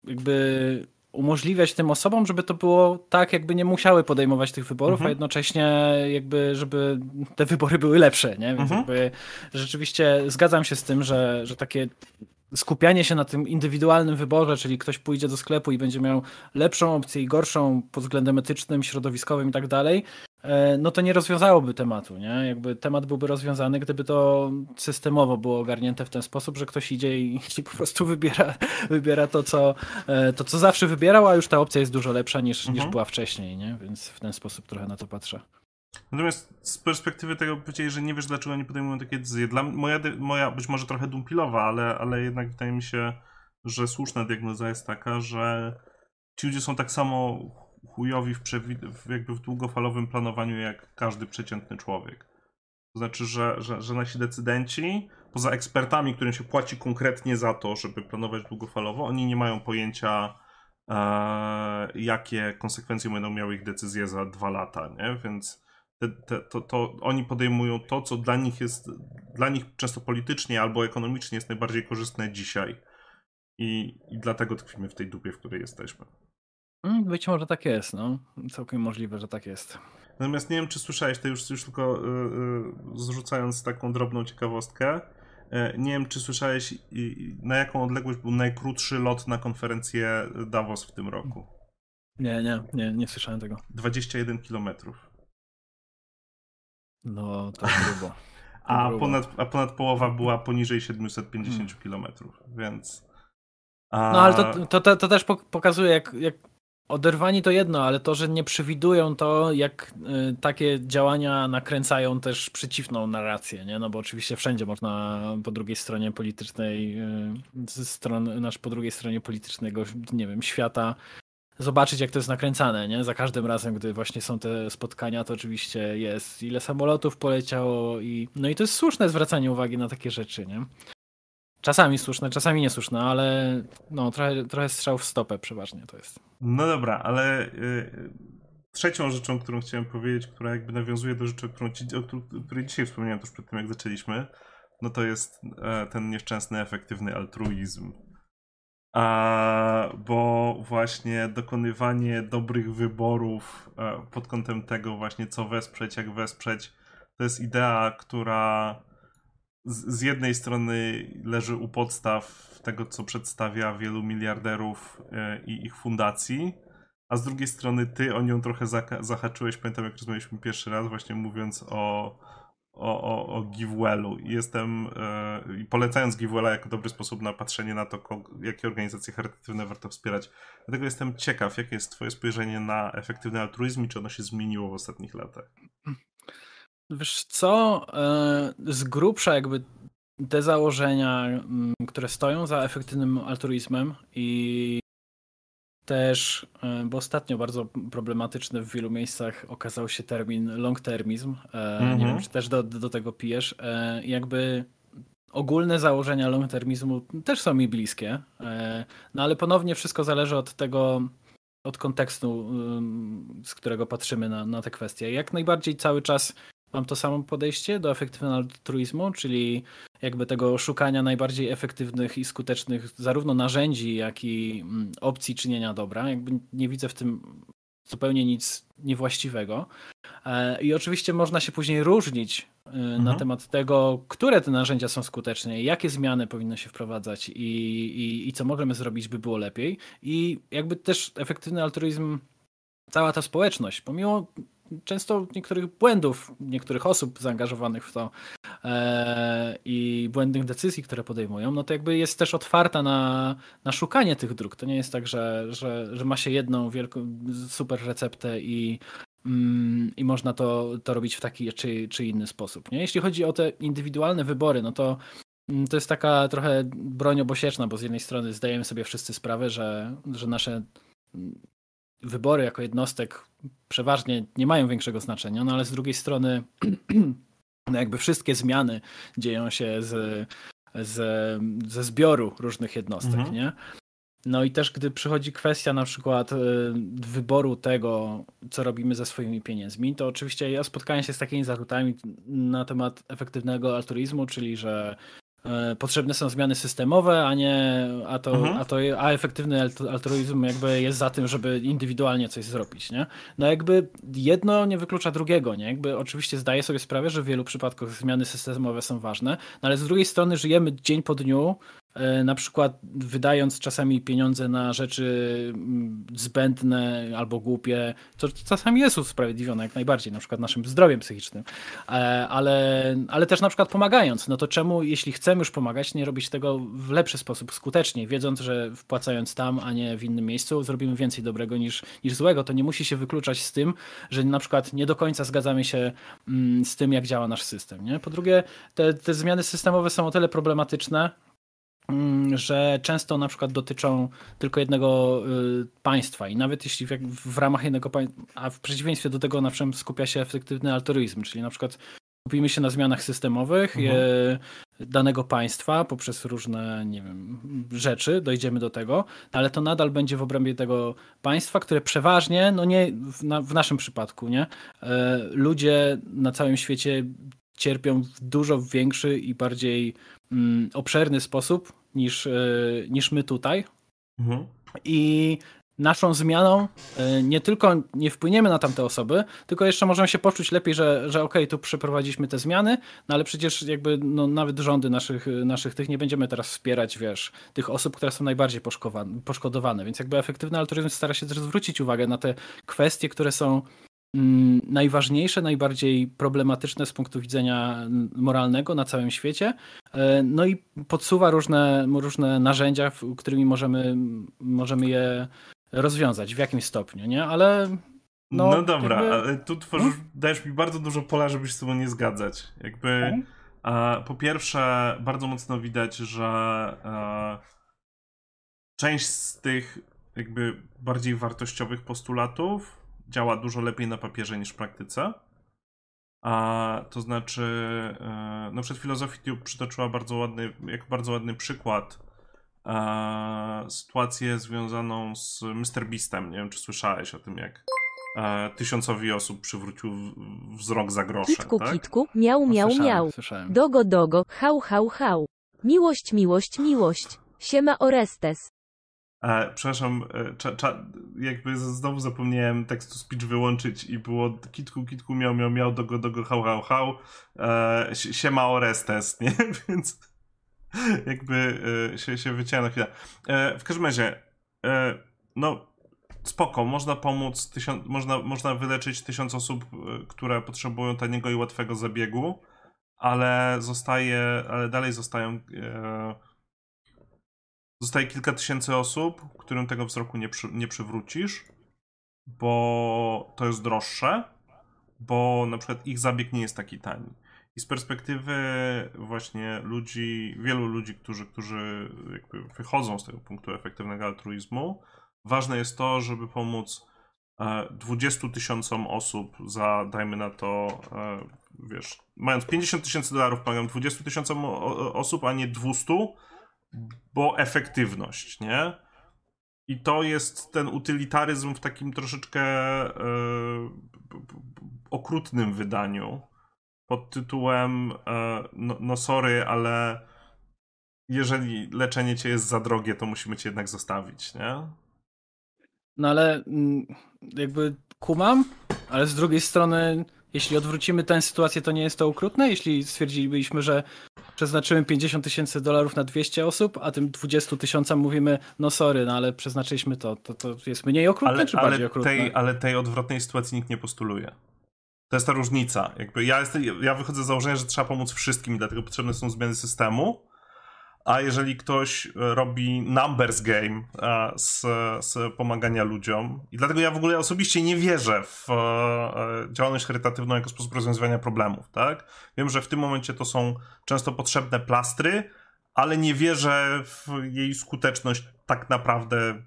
jakby umożliwiać tym osobom, żeby to było tak, jakby nie musiały podejmować tych wyborów, mhm. a jednocześnie jakby, żeby te wybory były lepsze, nie? Więc mhm. jakby rzeczywiście zgadzam się z tym, że, że takie skupianie się na tym indywidualnym wyborze, czyli ktoś pójdzie do sklepu i będzie miał lepszą opcję i gorszą pod względem etycznym, środowiskowym i tak dalej, no to nie rozwiązałoby tematu, nie? Jakby temat byłby rozwiązany, gdyby to systemowo było ogarnięte w ten sposób, że ktoś idzie i, i po prostu wybiera, wybiera to, co, e, to, co zawsze wybierał, a już ta opcja jest dużo lepsza niż, mhm. niż była wcześniej, nie? Więc w ten sposób trochę na to patrzę. Natomiast z perspektywy tego powiedzieli, że nie wiesz, dlaczego nie podejmują takie decyzje. Dla moja, moja być może trochę dumpilowa, ale, ale jednak wydaje mi się, że słuszna diagnoza jest taka, że ci ludzie są tak samo chujowi w, w, jakby w długofalowym planowaniu jak każdy przeciętny człowiek. To znaczy, że, że, że nasi decydenci, poza ekspertami, którym się płaci konkretnie za to, żeby planować długofalowo, oni nie mają pojęcia, e, jakie konsekwencje będą miały ich decyzje za dwa lata, nie? Więc te, te, to, to oni podejmują to, co dla nich jest, dla nich często politycznie albo ekonomicznie jest najbardziej korzystne dzisiaj. I, i dlatego tkwimy w tej dupie, w której jesteśmy. Mm, być może tak jest, no. Całkiem możliwe, że tak jest. Natomiast nie wiem, czy słyszałeś, to już, już tylko yy, zrzucając taką drobną ciekawostkę. Yy, nie wiem, czy słyszałeś, na jaką odległość był najkrótszy lot na konferencję Davos w tym roku? Nie, nie, nie, nie słyszałem tego. 21 kilometrów. No, to grubo. a, ponad, a ponad połowa była poniżej 750 hmm. km, więc. A... No ale to, to, to, to, też pokazuje, jak, jak oderwani to jedno, ale to, że nie przewidują to, jak y, takie działania nakręcają też przeciwną narrację, nie? No bo oczywiście wszędzie można po drugiej stronie politycznej, y, ze strony, nasz po drugiej stronie politycznego, nie wiem, świata zobaczyć, jak to jest nakręcane, nie? Za każdym razem, gdy właśnie są te spotkania, to oczywiście jest ile samolotów poleciało i no i to jest słuszne zwracanie uwagi na takie rzeczy, nie? Czasami słuszne, czasami niesłuszne, ale no trochę, trochę strzał w stopę przeważnie to jest. No dobra, ale yy, trzecią rzeczą, którą chciałem powiedzieć, która jakby nawiązuje do rzeczy, którą o której dzisiaj wspomniałem tuż przed tym, jak zaczęliśmy, no to jest e, ten nieszczęsny, efektywny altruizm a, bo właśnie dokonywanie dobrych wyborów e, pod kątem tego właśnie co wesprzeć, jak wesprzeć, to jest idea, która z, jednej strony leży u podstaw tego, co przedstawia wielu miliarderów e, i ich fundacji, a z drugiej strony ty o nią trochę zahaczyłeś, pamiętam jak rozmawialiśmy pierwszy raz, właśnie mówiąc o o, o, o. Jestem yy, polecając GiveWella jako dobry sposób na patrzenie na to, jakie organizacje charytatywne warto wspierać. Dlatego jestem ciekaw, jakie jest Twoje spojrzenie na efektywny altruizm i czy ono się zmieniło w ostatnich latach. Wiesz co, yy, z grubsza jakby te założenia, yy, które stoją za efektywnym altruizmem i też, e, bo ostatnio bardzo problematyczny w wielu miejscach okazał się termin long-termizm. Mm-hmm. Nie wiem, mhm. czy też do, do tego pijesz. E, jakby ogólne założenia long-termizmu też są mi bliskie, no ale ponownie wszystko zależy od tego, od kontekstu, z którego patrzymy na, na te kwestie. Jak najbardziej cały czas mam to samo podejście do efektywnego altruizmu, czyli jakby tego szukania najbardziej efektywnych i skutecznych zarówno narzędzi, jak i mm, opcji czynienia dobra. Jakby nie widzę w tym zupełnie nic niewłaściwego. E, I oczywiście można się później różnić e, mhm. na temat tego, które te narzędzia są skuteczne, jakie zmiany powinno się wprowadzać i, i, i co możemy zrobić, by było lepiej. I jakby też efektywny altruizm, cała ta społeczność, pomimo często niektórych błędów niektórych osób zaangażowanych w to e, i błędnych decyzji, które podejmują, no to jakby jest też otwarta na, na szukanie tych dróg. To nie jest tak, że, że, że ma się jedną wielką, super receptę i, mm, i można to, to robić w taki czy, czy inny sposób. Nie? Jeśli chodzi o te indywidualne wybory, no to mm, to jest taka trochę broń obosieczna, bo z jednej strony zdajemy sobie wszyscy sprawę, że, że nasze wybory jako jednostek przeważnie nie mają większego znaczenia, no ale z drugiej strony no jakby wszystkie zmiany dzieją się z, z, ze zbioru różnych jednostek, mhm. nie? No i też gdy przychodzi kwestia na przykład y, wyboru tego, co robimy ze swoimi pieniędzmi, to oczywiście ja spotkałem się z takimi zarzutami na temat efektywnego altruizmu, czyli że potrzebne są zmiany systemowe, a nie, a to, mhm. a to, a efektywny altruizm jakby jest za tym, żeby indywidualnie coś zrobić, nie? No jakby jedno nie wyklucza drugiego, nie? Jakby oczywiście zdaję sobie sprawę, że w wielu przypadkach zmiany systemowe są ważne, no ale z drugiej strony żyjemy dzień po dniu E, na przykład wydając czasami pieniądze na rzeczy mm, zbędne albo głupie, to czasami jest usprawiedliwione jak najbardziej, na przykład naszym zdrowiem psychicznym, e, ale, ale też na przykład pomagając, no to czemu, jeśli chcemy już pomagać, nie robić tego w lepszy sposób, skutecznie, wiedząc, że wpłacając tam, a nie w innym miejscu, zrobimy więcej dobrego niż, niż złego, to nie musi się wykluczać z tym, że na przykład nie do końca zgadzamy się mm, z tym, jak działa nasz system. Nie? Po drugie, te, te zmiany systemowe są o tyle problematyczne, że często na przykład dotyczą tylko jednego y, państwa i nawet jeśli w, ramach jednego państwa, a w przeciwieństwie do tego na czym skupia się efektywny altruizm, czyli na przykład skupimy się na zmianach systemowych mhm. danego państwa poprzez różne, nie wiem, rzeczy, dojdziemy do tego, ale to nadal będzie w obrębie tego państwa, które przeważnie, no nie w, na, w naszym przypadku, nie, e, ludzie na całym świecie cierpią w dużo większy i bardziej mm, obszerny sposób niż, yy, niż my tutaj. Mhm. I naszą zmianą yy, nie tylko nie wpłyniemy na tamte osoby, tylko jeszcze możemy się poczuć lepiej, że, że okej, okay, tu przeprowadziliśmy te zmiany, no ale przecież jakby no, nawet rządy naszych, naszych tych nie będziemy teraz wspierać, wiesz, tych osób, które są najbardziej poszkodowane, więc jakby efektywny altruizm stara się też zwrócić uwagę na te kwestie, które są najważniejsze, najbardziej problematyczne z punktu widzenia moralnego na całym świecie. E, no i podsuwa różne, różne narzędzia, którymi możemy, możemy je rozwiązać w jakimś stopniu, nie? Ale. No, no dobra, jakby... ale tu tworzysz, hmm? dajesz mi bardzo dużo pola, żeby się z tobą nie zgadzać. Jakby. Hmm? po pierwsze, bardzo mocno widać, że e, część z tych jakby bardziej wartościowych postulatów działa dużo lepiej na papierze niż w praktyce. A to znaczy, e, no przed Philosophy Tube przytoczyła bardzo ładny, jak bardzo ładny przykład e, sytuację związaną z Mr. Beastem. Nie wiem, czy słyszałeś o tym, jak e, tysiącowi osób przywrócił wzrok za grosze. Kitku, tak? kitku, miał, miał, no, miał. Dogo, dogo, hał, hał, hał. Miłość, miłość, miłość. Siema Orestes. E, przepraszam, e, cza, cza, jakby znowu zapomniałem tekstu speech wyłączyć i było kitku, kitku, miał, miał, miał, dogo, dogo, hał, hał, hał, e, siema Orestes, nie? Więc jakby e, się, się wyciąłem na chwilę. E, w każdym razie, e, no spoko, można pomóc, tysiąc, można, można wyleczyć tysiąc osób, e, które potrzebują taniego i łatwego zabiegu, ale zostaje, ale dalej zostają e, Zostaje kilka tysięcy osób, którym tego wzroku nie, przy, nie przywrócisz, bo to jest droższe, bo na przykład ich zabieg nie jest taki tani. I z perspektywy właśnie ludzi, wielu ludzi, którzy, którzy wychodzą z tego punktu efektywnego altruizmu, ważne jest to, żeby pomóc 20 e, tysiącom osób za, dajmy na to, e, wiesz, mając 50 tysięcy dolarów, pomagam 20 tysiącom osób, a nie 200, bo efektywność, nie? I to jest ten utylitaryzm w takim troszeczkę e, okrutnym wydaniu pod tytułem e, no, no sorry, ale jeżeli leczenie cię jest za drogie, to musimy cię jednak zostawić, nie? No ale mm, jakby kumam, ale z drugiej strony jeśli odwrócimy tę sytuację, to nie jest to okrutne? Jeśli stwierdzilibyśmy, że przeznaczymy 50 tysięcy dolarów na 200 osób, a tym 20 tysiącom mówimy, no sorry, no ale przeznaczyliśmy to, to, to jest mniej okrutne ale, czy ale bardziej okrutne? Tej, ale tej odwrotnej sytuacji nikt nie postuluje. To jest ta różnica. Jakby ja, jestem, ja wychodzę z założenia, że trzeba pomóc wszystkim, dlatego potrzebne są zmiany systemu, a jeżeli ktoś e, robi numbers game e, z, z pomagania ludziom, i dlatego ja w ogóle osobiście nie wierzę w e, działalność charytatywną jako sposób rozwiązywania problemów, tak? Wiem, że w tym momencie to są często potrzebne plastry, ale nie wierzę w jej skuteczność tak naprawdę,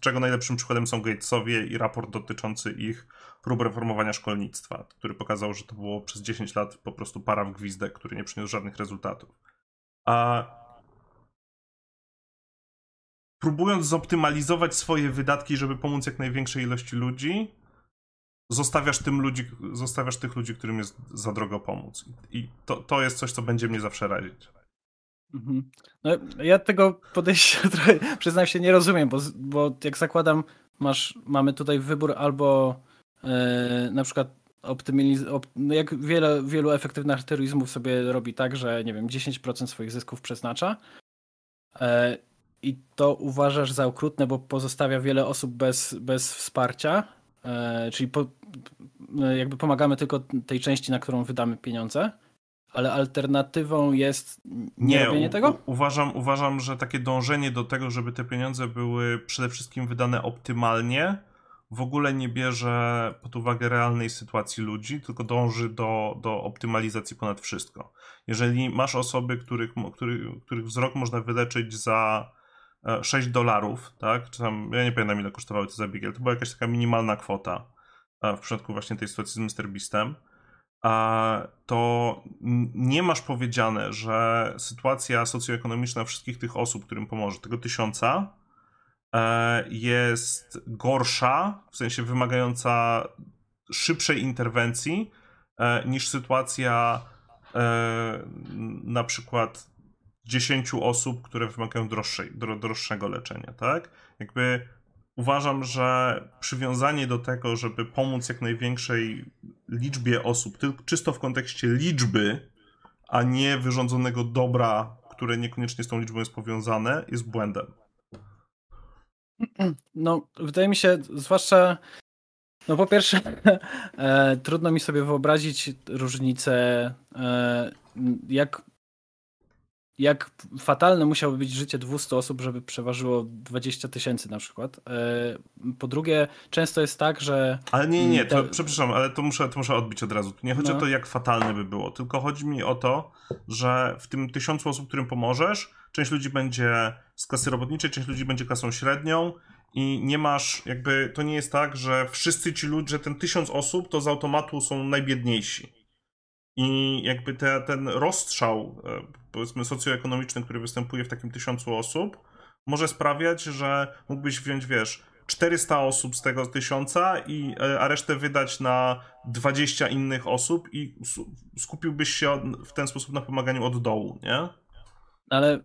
czego najlepszym przykładem są Gatesowie i raport dotyczący ich prób reformowania szkolnictwa, który pokazał, że to było przez 10 lat po prostu para w gwizdek, który nie przyniósł żadnych rezultatów. A próbując zoptymalizować swoje wydatki, żeby pomóc jak największej ilości ludzi, zostawiasz, tym ludzi, zostawiasz tych ludzi, którym jest za drogo pomóc. I to, to jest coś, co będzie mnie zawsze razić. Mhm. No, ja tego podejścia trochę, przyznam się, nie rozumiem, bo, bo jak zakładam, masz, mamy tutaj wybór albo e, na przykład optymiz- op, no jak wiele, wielu efektywnych altruizmów sobie robi tak, że nie wiem, 10% swoich zysków przeznacza e, i to uważasz za okrutne, bo pozostawia wiele osób bez, bez wsparcia, e, czyli po, jakby pomagamy tylko tej części, na którą wydamy pieniądze, ale alternatywą jest nie, robienie tego? uważam, uważam, że takie dążenie do tego, żeby te pieniądze były przede wszystkim wydane optymalnie, w ogóle nie bierze pod uwagę realnej sytuacji ludzi, tylko dąży do, do optymalizacji ponad wszystko. Jeżeli masz osoby, których, których, wzrok można wyleczyć za 6 e, dolarów, tak? Czy tam, ja nie pamiętam ile kosztowały te zabiegi, ale to była jakaś taka minimalna kwota e, w przypadku właśnie tej sytuacji z Mr. Beastem to nie masz powiedziane, że sytuacja socjoekonomiczna wszystkich tych osób, którym pomoże, tego tysiąca, jest gorsza, w sensie wymagająca szybszej interwencji, e, niż sytuacja e, na przykład 10 osób, które wymagają droższej, droższego leczenia, tak? Jakby uważam, że przywiązanie do tego, żeby pomóc jak największej liczbie osób, tylko czysto w kontekście liczby, a nie wyrządzonego dobra, które niekoniecznie z tą liczbą jest powiązane, jest błędem. No, wydaje mi się, zwłaszcza, no po pierwsze, e, trudno mi sobie wyobrazić różnicę, e, jak jak fatalne musiałoby być życie 200 osób, żeby przeważyło 20 tysięcy na przykład. E, po drugie, często jest tak, że... Ale nie, nie, to, przepraszam, ale to muszę, to muszę odbić od razu. Nie chodzi no. o to, jak fatalne by było, tylko chodzi mi o to, że w tym tysiącu osób, którym pomożesz, część ludzi będzie z klasy robotniczej, część ludzi będzie klasą średnią i nie masz, jakby, to nie jest tak, że wszyscy ci ludzie, ten tysiąc osób to z automatu są najbiedniejsi. I jakby te, ten rozstrzał, e, powiedzmy, socjoekonomiczny, który występuje w takim tysiącu osób, może sprawiać, że mógłbyś wziąć, wiesz, 400 osób z tego tysiąca, i, e, a resztę wydać na 20 innych osób i skupiłbyś się w ten sposób na pomaganiu od dołu, nie? Ale, e,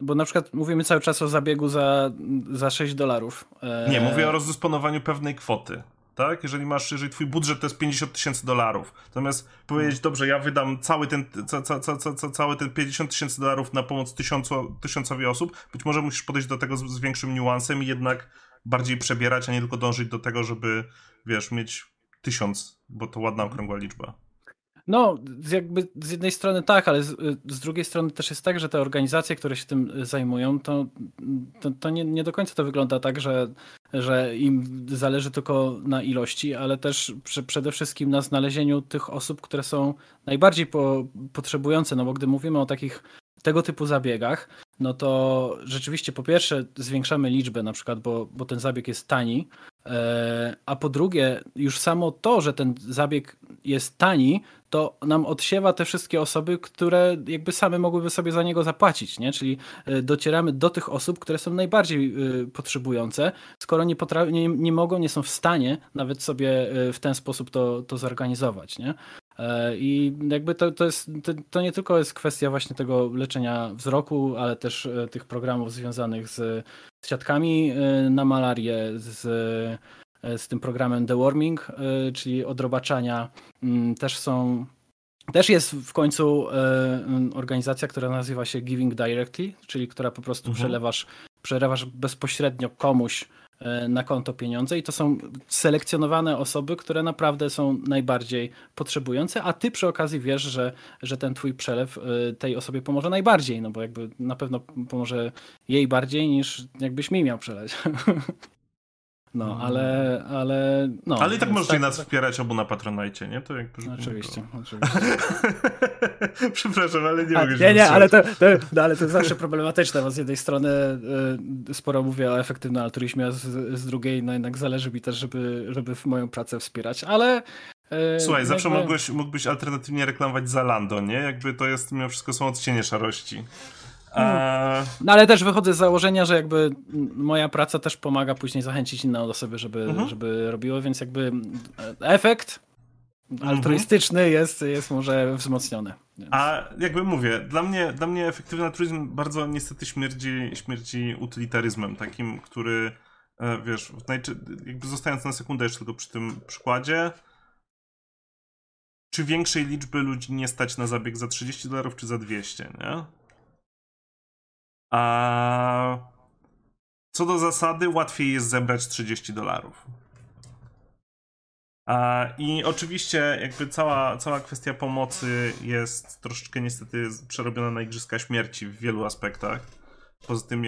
bo na przykład mówimy cały czas o zabiegu za, za 6 dolarów. Nie, mówię o rozdysponowaniu pewnej kwoty tak? Jeżeli masz, jeżeli twój budżet to jest 50 tysięcy dolarów, zamiast powiedzieć, hmm. dobrze, ja wydam cały ten, ca, ca, ca, ca, cały ten 50 tysięcy dolarów na pomoc tysiącu, tysiącowi osób, być może musisz podejść do tego z, z większym niuansem i jednak bardziej przebierać, a nie tylko dążyć do tego, żeby, wiesz, mieć tysiąc, bo to ładna okrągła liczba. No, jakby z jednej strony tak, ale z, z, drugiej strony też jest tak, że te organizacje, które się tym zajmują, to, to, to nie, nie, do końca to wygląda tak, że, że im zależy tylko na ilości, ale też przede wszystkim na znalezieniu tych osób, które są najbardziej po, potrzebujące. No bo gdy mówimy o takich tego typu zabiegach, no to rzeczywiście po pierwsze zwiększamy liczbę na przykład, bo, bo ten zabieg jest tani, e, a po drugie już samo to, że ten zabieg jest tani, to nam odsiewa te wszystkie osoby, które jakby same mogłyby sobie za niego zapłacić, nie? Czyli e, docieramy do tych osób, które są najbardziej e, potrzebujące, skoro nie, nie, nie mogą, nie są w stanie nawet sobie w ten sposób to, to zorganizować, nie? E, I jakby to, to, jest, to, to, nie tylko jest kwestia właśnie tego leczenia wzroku, ale też e, tych programów związanych z, z siatkami e, na malarię, z, z tym programem Deworming, czyli odrobaczania. Mm, też są też jest w końcu organizacja, która nazywa się Giving Directly, czyli która po prostu mhm. przelewasz, przelewasz bezpośrednio komuś E, na konto pieniądze i to są selekcjonowane osoby, które naprawdę są najbardziej potrzebujące, a ty przy okazji wiesz, że, że ten twój przelew e, tej osobie pomoże najbardziej, no bo jakby na pewno pomoże jej bardziej niż jakbyś mi miał przeleć. No, mm. ale, ale, no. Ale i tak możecie tak, nas tak... wspierać obu na Patronajcie, nie? To jakby, oczywiście, oczywiście. Przepraszam, ale nie A, mogę Nie, nie, ale to, to, no, ale to jest zawsze problematyczne, bo z jednej strony y, sporo mówię o efektywnym altruizmie, a z, z drugiej no jednak zależy mi też, żeby, żeby moją pracę wspierać, ale y, Słuchaj, zawsze mógłbyś, mógłbyś alternatywnie reklamować Zalando, nie? Jakby to jest, mimo wszystko są odcienie szarości. A... No ale też wychodzę z założenia, że jakby moja praca też pomaga później zachęcić inne osoby, żeby, mhm. żeby robiły, więc jakby efekt altruistyczny jest, jest może wzmocniony. Więc. A jakby mówię, dla mnie, dla mnie efektywny altruizm bardzo niestety śmierdzi, śmierdzi utylitaryzmem, takim, który e, wiesz, jakby zostając na sekundę jeszcze tylko przy tym przykładzie, czy większej liczby ludzi nie stać na zabieg za 30 dolarów, czy za 200, nie? A co do zasady, łatwiej jest zebrać 30 dolarów. I oczywiście jakby cała, cała kwestia pomocy jest troszeczkę niestety przerobiona na igrzyska śmierci w wielu aspektach. Poza tym,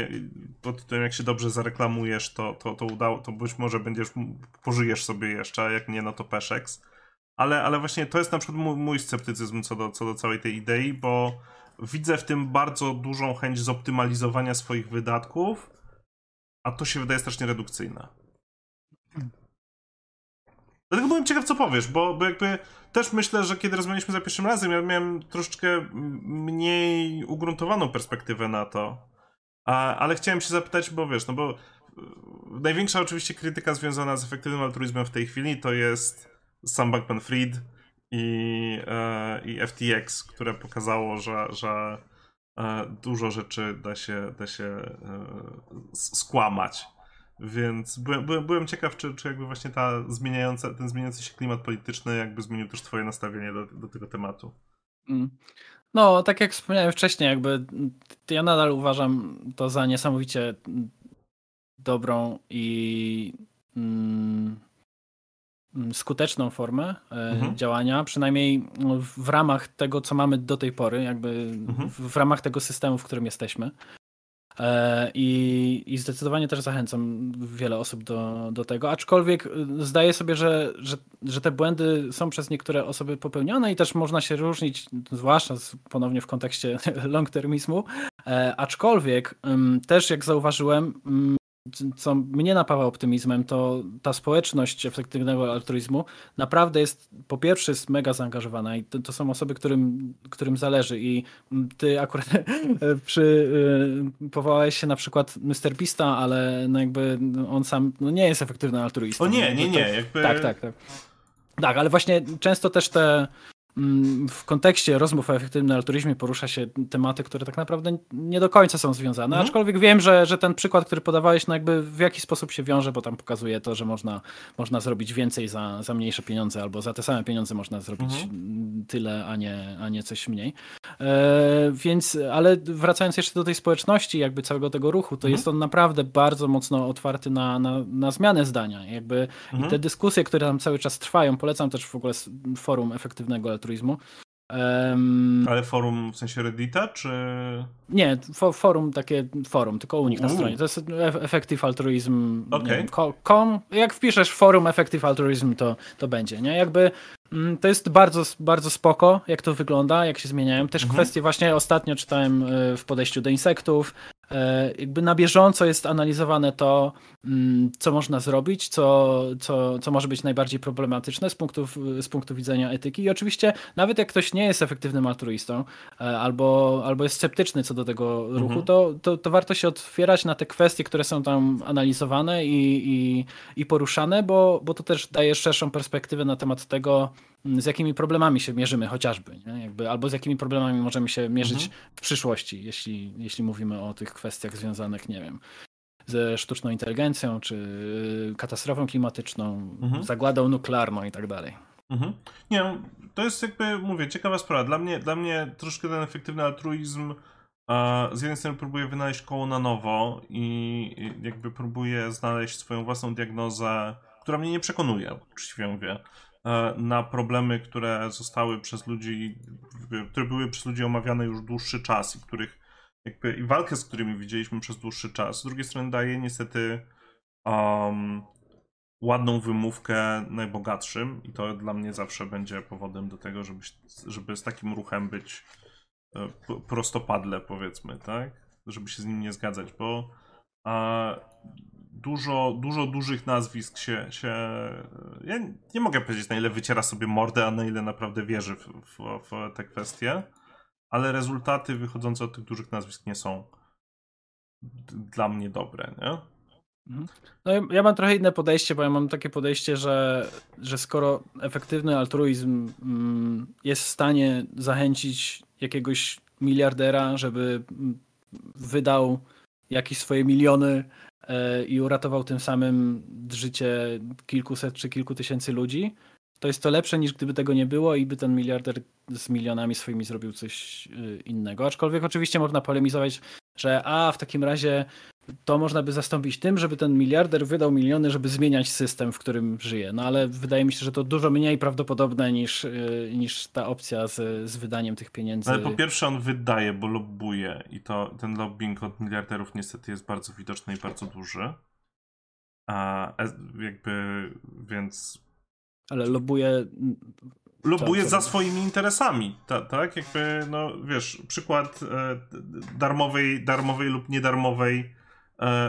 pod tym jak się dobrze zareklamujesz, to, to, to, udało, to być może będziesz, pożyjesz sobie jeszcze, a jak nie, no to Peszeks. Ale, ale właśnie to jest na przykład mój, mój sceptycyzm co do, co do całej tej idei, bo widzę w tym bardzo dużą chęć zoptymalizowania swoich wydatków, a to się wydaje strasznie redukcyjne. Dlatego byłem ciekaw, co powiesz, bo, bo jakby też myślę, że kiedy rozmawialiśmy za pierwszym razem, ja miałem troszeczkę mniej ugruntowaną perspektywę na to. A, ale chciałem się zapytać, bo wiesz, no bo e, największa oczywiście krytyka związana z efektywnym altruizmem w tej chwili to jest sam Bankman-Fried i, e, i FTX, które pokazało, że, że e, dużo rzeczy da się, da się e, skłamać. Więc byłem, byłem, ciekaw, czy, czy jakby właśnie ta zmieniająca, ten zmieniający się klimat polityczny jakby zmienił też twoje nastawienie do, do tego tematu. Mm. No, tak jak wspomniałem wcześniej, jakby ja nadal uważam to za niesamowicie dobrą i mm, skuteczną formę e, mhm. działania, przynajmniej w ramach tego, co mamy do tej pory, jakby mhm. w, ramach tego systemu, w którym jesteśmy. E, I, I zdecydowanie też zachęcam wiele osób do, do tego, aczkolwiek y, zdaję sobie, że, że, że te błędy są przez niektóre osoby popełnione i też można się różnić, zwłaszcza ponownie w kontekście long-termizmu, e, aczkolwiek też jak zauważyłem, co mnie napawa optymizmem, to ta społeczność efektywnego altruizmu naprawdę jest, po pierwsze jest mega zaangażowana i to, to są osoby, którym, którym zależy i ty akurat przy, y, powołałeś się na przykład Mr. Pista, ale no jakby on sam no nie jest efektywny altruistą. O nie, nie, nie. Jakby... Tak, tak, tak. Tak, ale właśnie często też te w kontekście rozmów o efektywnym altruizmie porusza się tematy, które tak naprawdę nie do końca są związane. Mhm. Aczkolwiek wiem, że, że ten przykład, który podawałeś, no jakby w jakiś sposób się wiąże, bo tam pokazuje to, że można, można zrobić więcej za, za mniejsze pieniądze, albo za te same pieniądze można zrobić mhm. tyle, a nie, a nie coś mniej. E, więc, ale wracając jeszcze do tej społeczności, jakby całego tego ruchu, to mhm. jest on naprawdę bardzo mocno otwarty na, na, na zmianę zdania. Jakby i te dyskusje, które tam cały czas trwają, polecam też w ogóle forum efektywnego altruizmu altruizmu. Um, Ale forum w sensie Reddita, czy... Nie, for, forum, takie forum, tylko u nich na stronie. To jest Effective Altruism. Okay. com. Jak wpiszesz forum Effective Altruism, to, to będzie, nie? Jakby mm, to jest bardzo, bardzo spoko, jak to wygląda, jak się zmieniają. Też mhm. kwestie właśnie ostatnio czytałem e, w podejściu do insektów, jakby na bieżąco jest analizowane to, mm, co można zrobić, co, co, co może być najbardziej problematyczne z punktu, z punktu widzenia etyki. I oczywiście, nawet jak ktoś nie jest efektywnym altruistą e, albo, albo jest sceptyczny co do tego ruchu, mhm. to, to, to, warto się otwierać na te kwestie, które są tam analizowane i, i, i poruszane, bo, bo to też daje szerszą perspektywę na temat tego, z jakimi problemami się mierzymy chociażby, nie? Jakby, albo z jakimi problemami możemy się mierzyć mhm. w przyszłości, jeśli, jeśli mówimy o tych kwestiach związanych, nie wiem, ze sztuczną inteligencją, czy katastrofą klimatyczną, mhm. zagładą nuklearną i tak dalej. Mhm. Nie, to jest jakby, mówię, ciekawa sprawa. Dla mnie, dla mnie troszkę ten efektywny altruizm z jednej strony próbuje wynaleźć koło na nowo i jakby próbuje znaleźć swoją własną diagnozę, która mnie nie przekonuje, uczciwie mówię. E, na problemy, które zostały przez ludzi, które były przez ludzi omawiane już dłuższy czas i których jakby i walkę z którymi widzieliśmy przez dłuższy czas. Z drugiej strony daje niestety um, ładną wymówkę najbogatszym i to dla mnie zawsze będzie powodem do tego, żeby, żeby z takim ruchem być e, prostopadle powiedzmy, tak? Żeby się z nim nie zgadzać, bo a, dużo, dużo dużych nazwisk się, się. Ja nie mogę powiedzieć, na ile wyciera sobie mordę, a na ile naprawdę wierzy w, w, w te kwestie, ale rezultaty wychodzące od tych dużych nazwisk nie są dla mnie dobre, nie? Mhm. No ja mam trochę inne podejście, bo ja mam takie podejście, że, że skoro efektywny altruizm mm, jest w stanie zachęcić jakiegoś miliardera, żeby mm, wydał jakieś swoje miliony i uratował tym samym życie kilkuset czy kilku tysięcy ludzi, to jest to lepsze niż gdyby tego nie było i by ten miliarder z milionami swoimi zrobił coś e, innego. Aczkolwiek oczywiście można polemizować, że a w takim razie to można by zastąpić tym, żeby ten miliarder wydał miliony, żeby zmieniać system, w którym żyje. No ale wydaje mi się, że to dużo mniej prawdopodobne niż, y, niż ta opcja z, z wydaniem tych pieniędzy. Ale po pierwsze on wydaje, bo lobbuje i to ten lobbying od miliarderów niestety jest bardzo widoczny i bardzo duży. A jakby, więc... Ale lobbuje lobuje za swoimi interesami, ta, tak? Jakby, no wiesz, przykład e, darmowej, darmowej lub niedarmowej e,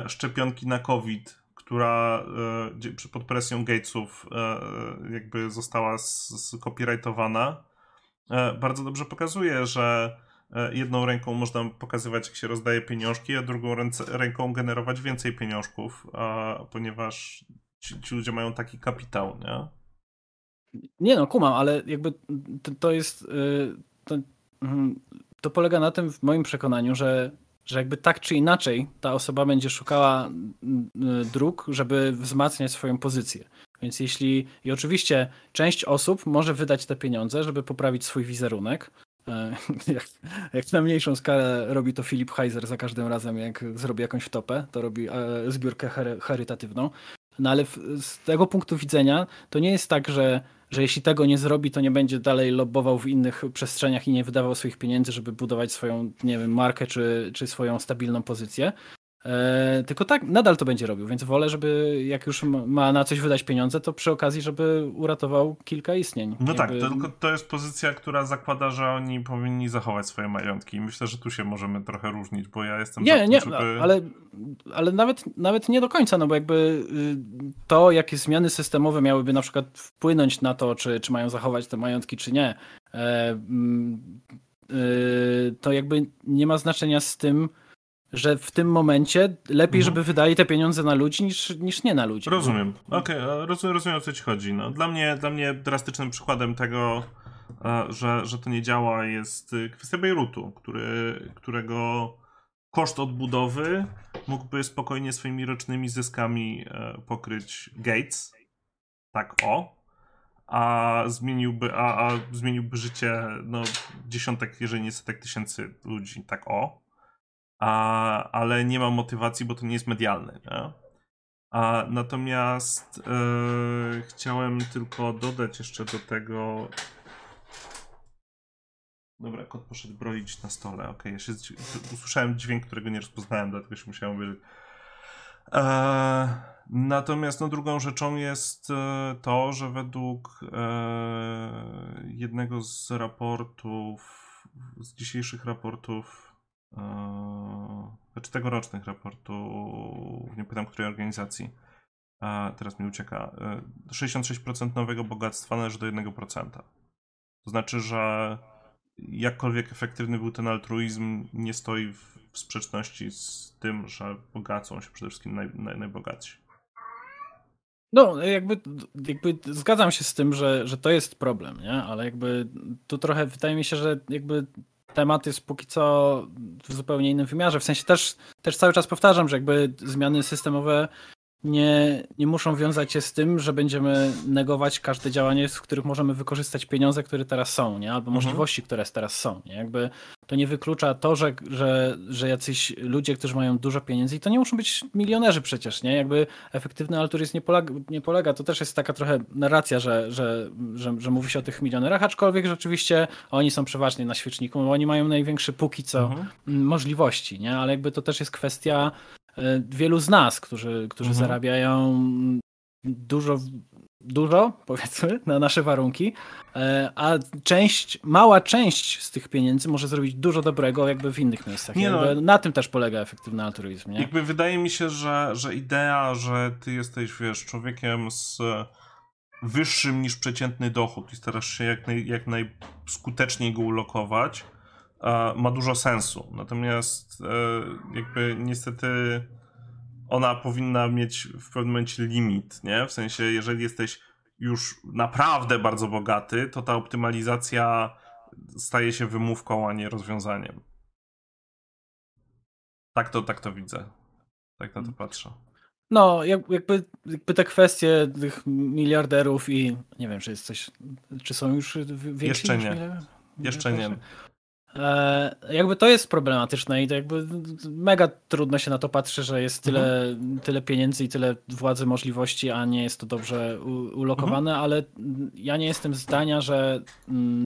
szczepionki na COVID, która e, pod presją Gatesów e, jakby została copyrightowana, e, bardzo dobrze pokazuje, że e, jedną ręką można pokazywać, jak się rozdaje pieniążki, a drugą ręką generować więcej pieniążków, ponieważ ci, ci ludzie mają taki kapitał, nie? Nie no, kumam, ale jakby to, to jest. Y, to, mhm, to, polega na tym, w moim przekonaniu, że, że jakby tak czy inaczej ta osoba będzie szukała y, dróg, żeby wzmacniać swoją pozycję. Więc jeśli. I oczywiście część osób może wydać te pieniądze, żeby poprawić swój wizerunek. E, jak, jak na mniejszą skalę robi to Filip Heiser za każdym razem, jak zrobi jakąś wtopę, to robi e, zbiórkę charytatywną. No ale z tego punktu widzenia to nie jest tak, że że jeśli tego nie zrobi, to nie będzie dalej lobbował w innych przestrzeniach i nie wydawał swoich pieniędzy, żeby budować swoją, nie wiem, markę czy, czy swoją stabilną pozycję. E, tylko tak, nadal to będzie robił, więc wolę, żeby jak już ma na coś wydać pieniądze, to przy okazji, żeby uratował kilka istnień. No tak, Jakby... tak, tylko to jest pozycja, która zakłada, że oni powinni zachować swoje majątki. Myślę, że tu się możemy trochę różnić, bo ja jestem Nie, nie, żeby... ale, ale nawet, nawet nie do końca, no bo jakby y, to, jakie zmiany systemowe miałyby na przykład wpłynąć na to, czy, czy mają zachować te majątki, czy nie, e, y, to jakby nie ma znaczenia z tym, że w tym momencie lepiej, mhm. żeby wydali te pieniądze na ludzi niż, niż nie na ludzi. Rozumiem. Okej, okay, rozumiem, rozumiem o co ci chodzi. No, dla, mnie, dla mnie drastycznym przykładem tego, e, że, że to nie działa jest y, kwestia Bejrutu, który, którego koszt odbudowy mógłby spokojnie swoimi rocznymi zyskami e, pokryć Gates. Tak o. A zmieniłby, a, a zmieniłby życie no, dziesiątek, jeżeli nie setek tysięcy ludzi. Tak o a, ale nie mam motywacji, bo to nie jest medialne. Nie? A, natomiast e, chciałem tylko dodać jeszcze do tego. Dobra, kot poszedł broić na stole. Ok, ja się usłyszałem dźwięk, którego nie rozpoznałem, dlatego się musiałem wyżyć. E, natomiast no, drugą rzeczą jest e, to, że według e, jednego z raportów, z dzisiejszych raportów znaczy tegorocznych raportów, nie pytam której organizacji, a teraz mi ucieka, 66% e, nowego bogactwa należy do 1%. To znaczy, że jakkolwiek efektywny był ten altruizm, nie stoi w, w sprzeczności z tym, że bogacą się przede wszystkim naj, naj, najbogatsi. No, jakby, jakby zgadzam się z tym, że, że to jest problem, nie? ale jakby tu trochę wydaje mi się, że jakby temat jest póki co w zupełnie innym wymiarze. W sensie też, też cały czas powtarzam, że jakby zmiany systemowe nie, nie muszą wiązać się z tym, że będziemy negować każde działanie, z których możemy wykorzystać pieniądze, które teraz są, nie? albo mhm. możliwości, które teraz są. Nie? Jakby to nie wyklucza to, że, że, że jacyś ludzie, którzy mają dużo pieniędzy, i to nie muszą być milionerzy przecież, nie? Jakby efektywny altruizm nie polega, nie polega. To też jest taka trochę narracja, że, że, że, że mówi się o tych milionerach, aczkolwiek rzeczywiście oni są przeważnie na świeczniku, bo oni mają największe póki co mhm. możliwości, nie? Ale jakby to też jest kwestia wielu z nas, którzy, którzy mhm. zarabiają dużo, dużo, powiedzmy, na nasze warunki, e, a część, mała część z tych pieniędzy może zrobić dużo dobrego jakby w innych miejscach. Nie no, na tym też polega efektywny altruizm. Nie? Jakby wydaje mi się, że, że idea, że ty jesteś, wiesz, człowiekiem z wyższym niż przeciętny dochód i starasz się jak, naj, jak najskuteczniej go ulokować, ma dużo sensu. Natomiast e, jakby niestety ona powinna mieć w pewnym momencie limit, nie? W sensie, jeżeli jesteś już naprawdę bardzo bogaty, to ta optymalizacja staje się wymówką, a nie rozwiązaniem. Tak to, tak to widzę. Tak na to patrzę. No, jakby, jakby te kwestie tych miliarderów i nie wiem, czy jest coś, czy są już więksi Jeszcze nie. Jeszcze nie. E, jakby to jest problematyczne i to jakby mega trudno się na to patrzy, że jest tyle, mhm. tyle pieniędzy i tyle władzy, możliwości, a nie jest to dobrze ulokowane, mhm. ale ja nie jestem zdania, że mm,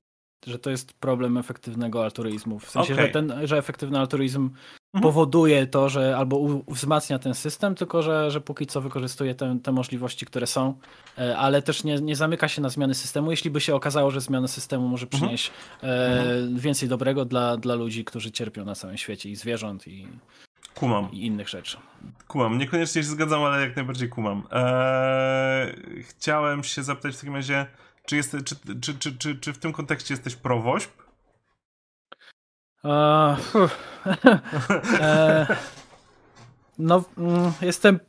że to jest problem efektywnego altruizmu. W sensie, okay. że, ten, że efektywny altruizm mhm. powoduje to, że albo wzmacnia ten system, tylko że, że póki co wykorzystuje te, te możliwości, które są, e, ale też nie, nie zamyka się na zmiany systemu. Jeśli by się okazało, że zmiana systemu może mhm. przynieść mhm. więcej dobrego dla, dla ludzi, którzy cierpią na całym świecie i zwierząt i, Kumam. I innych rzeczy. Kumam. Niekoniecznie się zgadzam, ale jak najbardziej kumam. Eee, chciałem się zapytać w takim razie, czy, jest, czy, czy, czy, czy, czy w tym kontekście jesteś pro-WOŚP? E, no, mm, jestem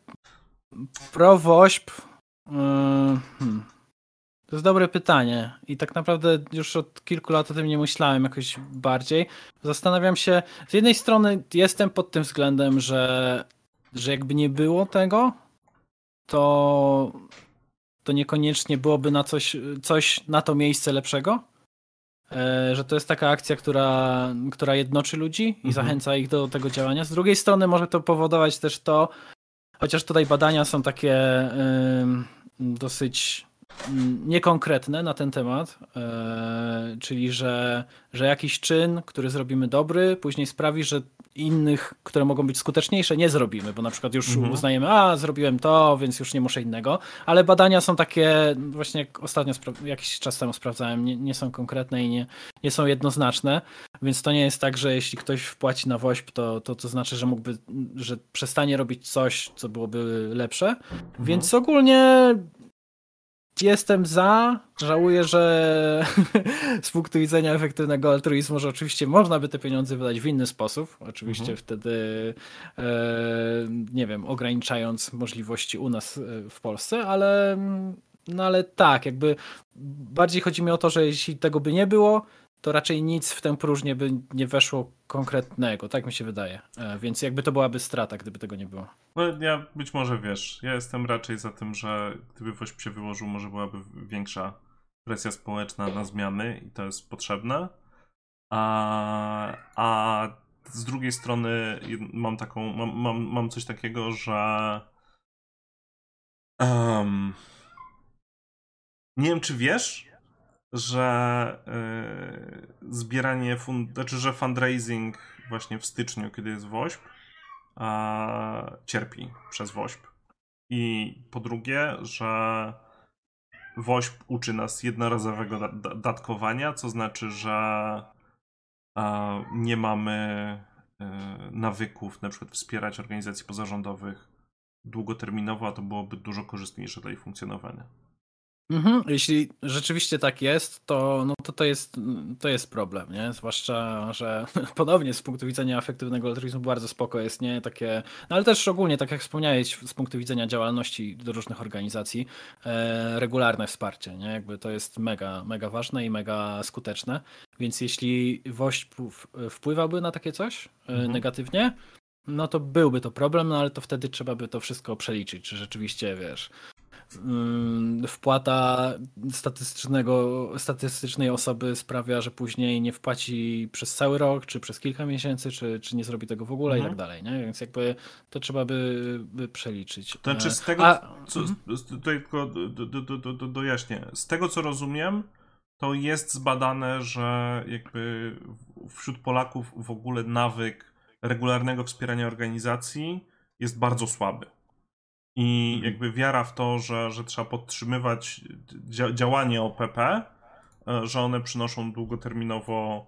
pro-WOŚP. Mm, hmm. To jest dobre pytanie i tak naprawdę już od kilku lat o tym nie myślałem jakoś bardziej. Zastanawiam się, z jednej strony jestem pod tym względem, że, że jakby nie było tego, to to niekoniecznie byłoby na coś, coś na to miejsce lepszego. E, że to jest taka akcja, która, która jednoczy ludzi i mhm. zachęca ich do tego działania. Z drugiej strony może to powodować też to, chociaż tutaj badania są takie dosyć niekonkretne na ten temat, e, czyli że, że jakiś czyn, który zrobimy dobry, później sprawi, że innych, które mogą być skuteczniejsze, nie zrobimy, bo na przykład już mhm. uznajemy, a zrobiłem to, więc już nie muszę innego, ale badania są takie, właśnie jak ostatnio jakiś czas temu sprawdzałem, nie, nie są konkretne i nie, nie są jednoznaczne, więc to nie jest tak, że jeśli ktoś wpłaci na WOŚP, to, to, to znaczy, że mógłby, że przestanie robić coś, co byłoby lepsze, mhm. więc ogólnie jestem za. Żałuję, że z punktu widzenia efektywnego altruizmu, że oczywiście można by te pieniądze wydać w inny sposób. Oczywiście mhm. wtedy, e, nie wiem, ograniczając możliwości u nas e, w Polsce, ale, no ale tak, jakby bardziej chodzi mi o to, że jeśli tego by nie było, to raczej nic w tę próżnię by nie weszło konkretnego, tak mi się wydaje. E, więc jakby to byłaby strata, gdyby tego nie było. No ja być może wiesz, ja jestem raczej za tym, że gdyby WOŚP się wyłożył, może byłaby większa presja społeczna na zmiany i to jest potrzebne. A, a z drugiej strony mam taką, mam, mam, mam coś takiego, że um, nie wiem czy wiesz, że yy, zbieranie fund, znaczy, że fundraising właśnie w styczniu, kiedy jest WOŚP, a, cierpi przez WOŚP. I po drugie, że WOŚP uczy nas jednorazowego datkowania, co znaczy, że nie mamy y, nawyków na przykład wspierać organizacji pozarządowych długoterminowo, a to byłoby dużo korzystniejsze dla ich funkcjonowania. Mhm. Jeśli rzeczywiście tak jest, to, no to, to, jest, to jest problem, nie? Zwłaszcza, że podobnie z punktu widzenia efektywnego altruizmu bardzo spoko jest, nie? Takie, no ale też ogólnie, tak jak wspomniałeś, z punktu widzenia działalności do różnych organizacji, e, regularne wsparcie, nie? Jakby to jest mega, mega ważne i mega skuteczne. Więc jeśli WOŚP wpływałby na takie coś e, mhm. negatywnie, no to byłby to problem, no ale to wtedy trzeba by to wszystko przeliczyć, czy rzeczywiście, wiesz, wpłata statystycznego, statystycznej osoby sprawia, że później nie wpłaci przez cały rok, czy przez kilka miesięcy, czy, czy nie zrobi tego w ogóle mhm. i tak dalej. Nie? Więc jakby to trzeba by, by przeliczyć. To znaczy z tego, A, co, mhm. tutaj tylko do, do, do, do, dojaśnię. Z tego co rozumiem, to jest zbadane, że jakby wśród Polaków w ogóle nawyk regularnego wspierania organizacji jest bardzo słaby. I mhm. jakby wiara w to, że, że trzeba podtrzymywać dzia działanie OPP, e, że one przynoszą długoterminowo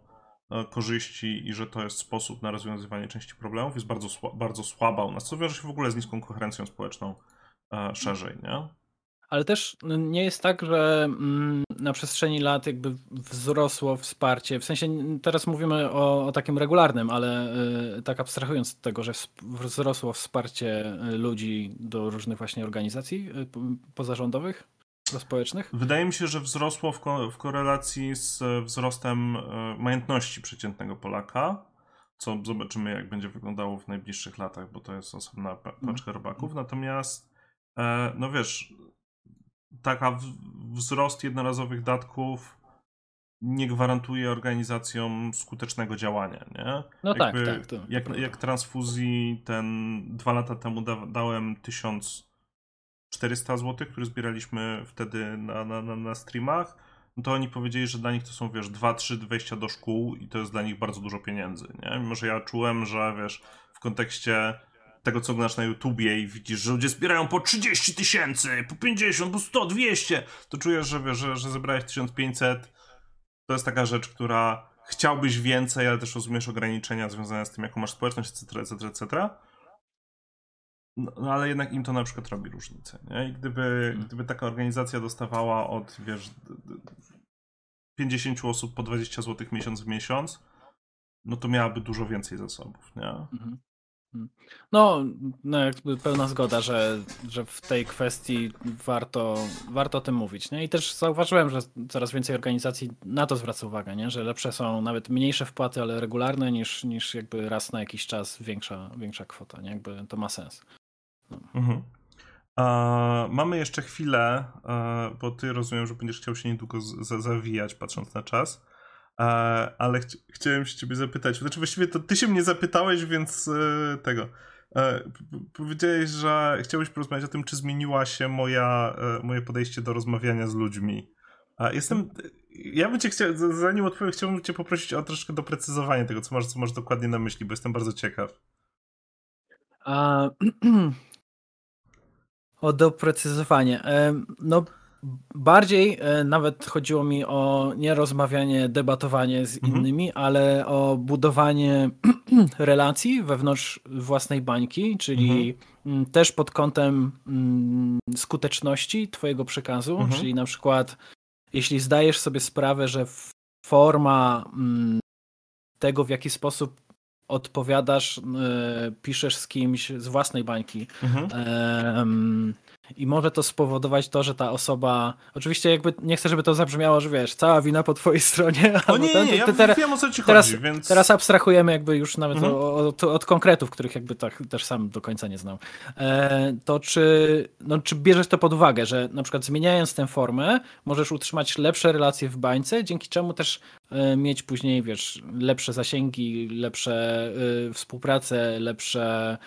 e, korzyści i że to jest sposób na rozwiązywanie części problemów, jest bardzo, sła bardzo słaba u nas, co wiąże się w ogóle z niską koherencją społeczną e, szerzej, nie? Ale też nie jest tak, że mm, na przestrzeni lat jakby wzrosło wsparcie. W sensie teraz mówimy o, o takim regularnym, ale y, tak abstrahując od tego, że wzrosło wsparcie ludzi do różnych właśnie organizacji y, pozarządowych, społecznych? Wydaje mi się, że wzrosło w, ko w korelacji z wzrostem y, majątności przeciętnego Polaka co zobaczymy, jak będzie wyglądało w najbliższych latach, bo to jest osobna mhm. paczka robaków. Natomiast, e, no wiesz, taka wzrost jednorazowych datków nie gwarantuje organizacjom skutecznego działania, nie? No tak, Jakby, tak, tak. To, jak, jak transfuzji ten dwa lata temu da, dałem 1400 zł, które zbieraliśmy wtedy na, na, na, na streamach, no to oni powiedzieli, że dla nich to są, wiesz, 2-3 wejścia do szkół i to jest dla nich bardzo dużo pieniędzy, nie? Mimo, że ja czułem, że, wiesz, w kontekście tego, co oglądasz na YouTubie i widzisz, że ludzie zbierają po 30 tysięcy, po 50, po 100, 200, to czujesz, że, wiesz, że, że zebrałeś 1500. To jest taka rzecz, która chciałbyś więcej, ale też rozumiesz ograniczenia związane z tym, jaką masz społeczność, etc., etc., etc. No, no, ale jednak im to na przykład robi różnicę. Nie? I gdyby, hmm. gdyby taka organizacja dostawała od, wiesz, 50 osób po 20 zł miesiąc w miesiąc, no to miałaby dużo więcej zasobów, nie? Mhm. Mhm. No, no jakby pełna zgoda, że, że w tej kwestii warto, warto o tym mówić. Nie? I też zauważyłem, że coraz więcej organizacji na to zwraca uwagę, nie? że lepsze są nawet mniejsze wpłaty, ale regularne, niż, niż jakby raz na jakiś czas większa, większa kwota. Nie? Jakby to ma sens. No. Mhm. A, mamy jeszcze chwilę, a, bo ty rozumiem, że będziesz chciał się niedługo z, zawijać, patrząc na czas. Ale ch chciałem się ciebie zapytać. Znaczy, właściwie to ty się mnie zapytałeś, więc e, tego. E, powiedziałeś, że chciałeś porozmawiać o tym, czy zmieniła się moja, e, moje podejście do rozmawiania z ludźmi. Jestem. Ja bym cię chciał, zanim odpowiem, chciałbym cię poprosić o troszkę doprecyzowanie tego, co masz, co masz dokładnie na myśli, bo jestem bardzo ciekaw. O doprecyzowanie. No, bardziej e, nawet chodziło mi o nie rozmawianie, debatowanie z mhm. innymi, ale o budowanie relacji wewnątrz własnej bańki, czyli mhm. też pod kątem skuteczności Twojego przekazu, mhm. czyli na przykład jeśli zdajesz sobie sprawę, że forma tego, w jaki sposób odpowiadasz, e, piszesz z kimś z własnej bańki. Mhm. I może to spowodować to, że ta osoba. Oczywiście, jakby nie chcę, żeby to zabrzmiało, że wiesz, cała wina po twojej stronie. O nie, ten, nie, ja teraz, wiem o co ci teraz, chodzi, więc... teraz abstrahujemy jakby już nawet mhm. od, od, konkretów, których jakby tak też sam do końca nie znam. E, to czy, no, czy bierzesz to pod uwagę, że na przykład zmieniając tę formę, możesz utrzymać lepsze relacje w bańce, dzięki czemu też mieć później, wiesz, lepsze zasięgi, lepsze y, współpracę, lepsze,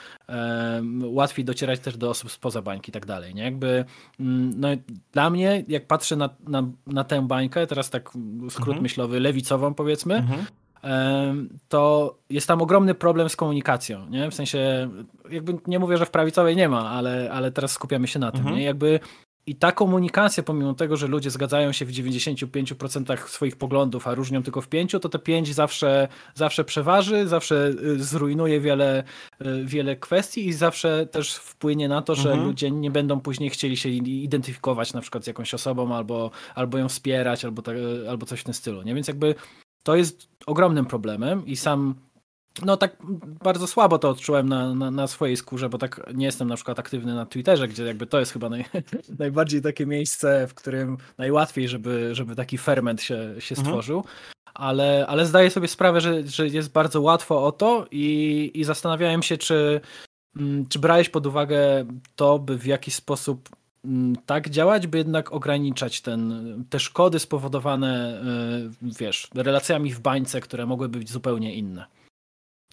łatwiej docierać też do osób spoza bańki i tak dalej nie? Jakby, mm, no dla mnie, jak patrzę na, na, na tę bańkę, teraz tak skrót mhm. myślowy, lewicową powiedzmy, mhm. to jest tam ogromny problem z komunikacją, nie? W sensie, jakby nie mówię, że w prawicowej nie ma, ale, ale teraz skupiamy się na tym, mhm. nie? Jakby i ta komunikacja, pomimo tego, że ludzie zgadzają się w 95% swoich poglądów, a różnią tylko w 5%, to te 5 zawsze, zawsze przeważy, zawsze y, zrujnuje wiele, y, wiele kwestii i zawsze też wpłynie na to, że mhm. ludzie nie będą później chcieli się identyfikować na przykład z jakąś osobą albo, albo ją wspierać, albo, albo coś w tym stylu. Nie? Więc jakby to jest ogromnym problemem i sam no tak bardzo słabo to odczułem na, na, na, swojej skórze, bo tak nie jestem na przykład aktywny na Twitterze, gdzie jakby to jest chyba naj, najbardziej takie miejsce, w którym najłatwiej, żeby, żeby taki ferment się, się mhm. stworzył. Ale, ale zdaję sobie sprawę, że, że jest bardzo łatwo o to i, i zastanawiałem się, czy, mm, czy brałeś pod uwagę to, by w jakiś sposób mm, tak działać, by jednak ograniczać ten, te szkody spowodowane, y, wiesz, relacjami w bańce, które mogłyby być zupełnie inne.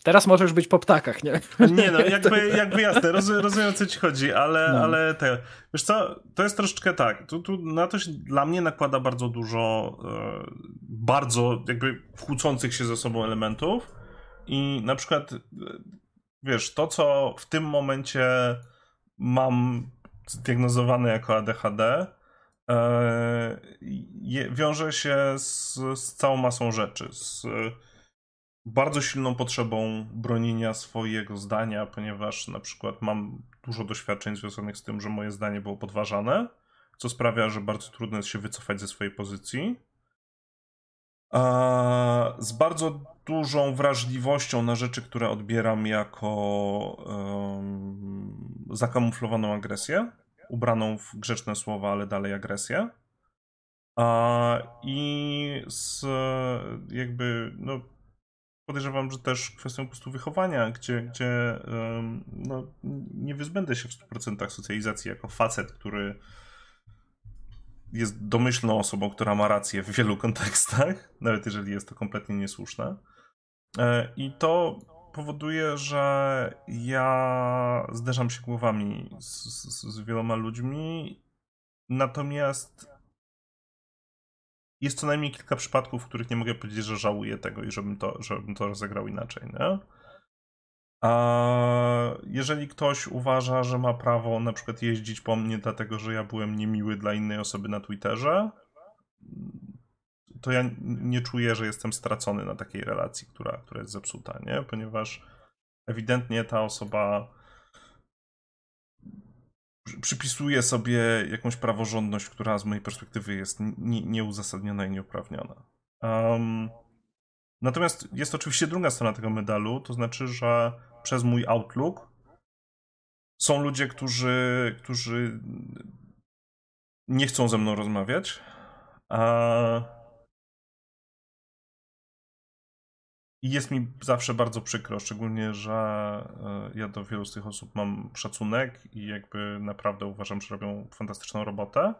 Teraz możesz być po ptakach, nie? Nie no, jakby, jakby jasne, roz, rozumiem o co ci chodzi, ale, no. ale te, wiesz co, to jest troszeczkę tak, tu, tu na to się dla mnie nakłada bardzo dużo e, bardzo jakby kłócących się ze sobą elementów i na przykład, e, wiesz, to co w tym momencie mam zdiagnozowane jako ADHD e, je, wiąże się z, z całą masą rzeczy, z bardzo silną potrzebą bronienia swojego zdania, ponieważ na przykład mam dużo doświadczeń związanych z tym, że moje zdanie było podważane, co sprawia, że bardzo trudno jest się wycofać ze swojej pozycji. Z bardzo dużą wrażliwością na rzeczy, które odbieram jako um, zakamuflowaną agresję, ubraną w grzeczne słowa, ale dalej agresję. I z jakby, no, podejrzewam, że też kwestią po prostu wychowania, gdzie, gdzie no, nie wyzbędę się w 100% socjalizacji jako facet, który jest domyślną osobą, która ma rację w wielu kontekstach, nawet jeżeli jest to kompletnie niesłuszne. E, I to powoduje, że ja zderzam się głowami z, z, z wieloma ludźmi, natomiast jest co najmniej kilka przypadków, w których nie mogę powiedzieć, że żałuję tego i żebym to, żebym to rozegrał inaczej. Nie? A jeżeli ktoś uważa, że ma prawo na przykład jeździć po mnie dlatego, że ja byłem niemiły dla innej osoby na Twitterze, to ja nie czuję, że jestem stracony na takiej relacji, która, która jest zepsuta, nie? Ponieważ ewidentnie ta osoba przypisuje sobie jakąś praworządność, która z mojej perspektywy jest nieuzasadniona i nieuprawniona. Um, natomiast jest oczywiście druga strona tego medalu, to znaczy, że przez mój Outlook są ludzie, którzy, którzy nie chcą ze mną rozmawiać, a I jest mi zawsze bardzo przykro, szczególnie, że e, ja do wielu z tych osób mam szacunek i jakby naprawdę uważam, że robią fantastyczną robotę.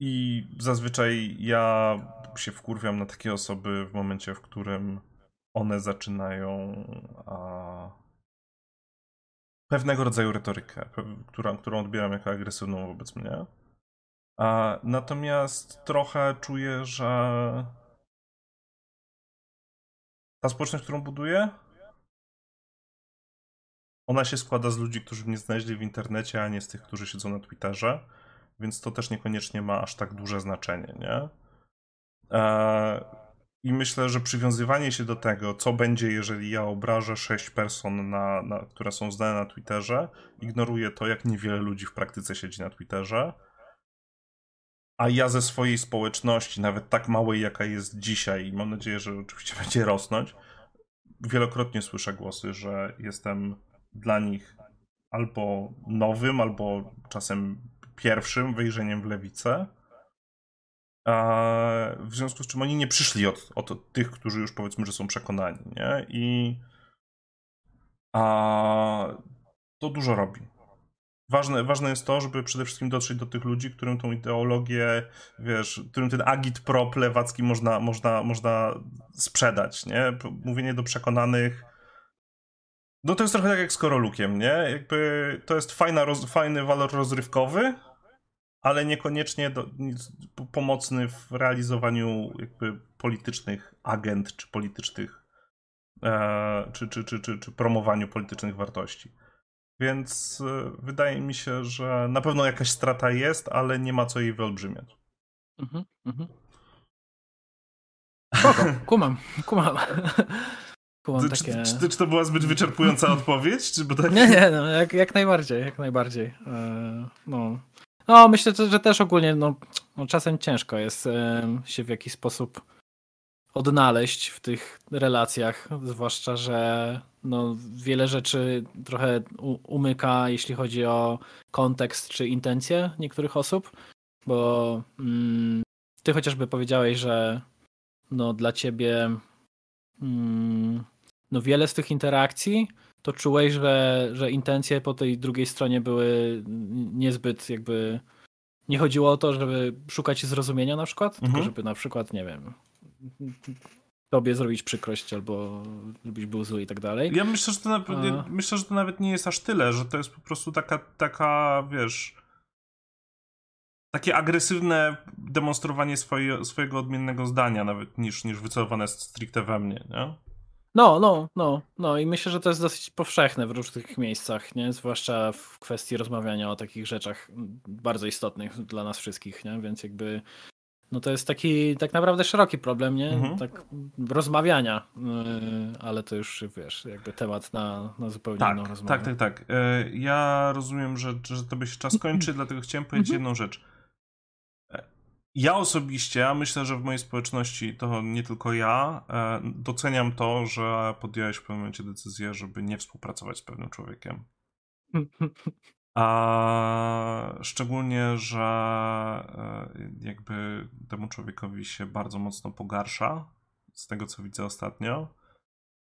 I zazwyczaj ja się wkurwiam na takie osoby w momencie, w którym one zaczynają a, pewnego rodzaju retorykę, która, którą odbieram jako agresywną wobec mnie. A, natomiast trochę czuję, że ta społeczność, którą buduję, ona się składa z ludzi, którzy mnie znaleźli w internecie, a nie z tych, którzy siedzą na Twitterze, więc to też niekoniecznie ma aż tak duże znaczenie, nie? Eee, I myślę, że przywiązywanie się do tego, co będzie, jeżeli ja obrażę sześć person, na, na, które są znane na Twitterze, ignoruje to, jak niewiele ludzi w praktyce siedzi na Twitterze a ja ze swojej społeczności, nawet tak małej, jaka jest dzisiaj, i mam nadzieję, że oczywiście będzie rosnąć, wielokrotnie słyszę głosy, że jestem dla nich albo nowym, albo czasem pierwszym wejrzeniem w lewicę. w związku z czym oni nie przyszli od, od tych, którzy już powiedzmy, że są przekonani, nie? I a, to dużo robi. Ważne, ważne jest to, żeby przede wszystkim dotrzeć do tych ludzi, którym tą ideologię, wiesz, którym ten agit prop lewacki można, można, można sprzedać, nie? Mówienie do przekonanych. No to jest trochę tak jak z Korolukiem, nie? Jakby to jest fajna, roz, fajny walor rozrywkowy, ale niekoniecznie do, pomocny w realizowaniu jakby politycznych agent, czy politycznych, e, czy, czy, czy, czy, czy promowaniu politycznych wartości. Więc e, wydaje mi się, że na pewno jakaś strata jest, ale nie ma co jej wyolbrzymiać. Mhm, mhm. kumam, kumam. kumam czy, takie... czy, czy, to była zbyt wyczerpująca odpowiedź? Czy bo tak... Nie, nie, no, jak, jak najbardziej, jak najbardziej. E, no. no, myślę, że też ogólnie no, no czasem ciężko jest się w jakiś sposób odnaleźć w tych relacjach, zwłaszcza, że no, wiele rzeczy trochę umyka, jeśli chodzi o kontekst czy intencje niektórych osób, bo mm, ty chociażby powiedziałeś, że no, dla ciebie mm, no, wiele z tych interakcji to czułeś, że, że intencje po tej drugiej stronie były niezbyt jakby nie chodziło o to, żeby szukać zrozumienia na przykład, mhm. tylko żeby na przykład, nie wiem, tobie zrobić przykrość albo żebyś był zły i tak dalej. Ja myślę, że to, na, A... myślę, że to nawet nie jest aż tyle, że to jest po prostu taka, taka wiesz, takie agresywne demonstrowanie swoje, swojego odmiennego zdania nawet niż, niż wycelowane stricte we mnie, nie? No, no, no, no i myślę, że to jest dosyć powszechne w różnych miejscach, nie? Zwłaszcza w kwestii rozmawiania o takich rzeczach bardzo istotnych dla nas wszystkich, nie? Więc jakby no to jest taki tak naprawdę szeroki problem, nie? Mhm. Tak rozmawiania, yy, ale to już wiesz, jakby temat na, na zupełnie tak, inną rozmowę. Tak, tak, tak. Yy, ja rozumiem, że, że to by się czas kończy, dlatego chciałem powiedzieć mhm. jedną rzecz. E, ja osobiście, a myślę, że w mojej społeczności to nie tylko ja, e, doceniam to, że podjąłeś w pewnym momencie decyzję, żeby nie współpracować z pewnym człowiekiem. A szczególnie, że e, jakby temu człowiekowi się bardzo mocno pogarsza, z tego co widzę ostatnio,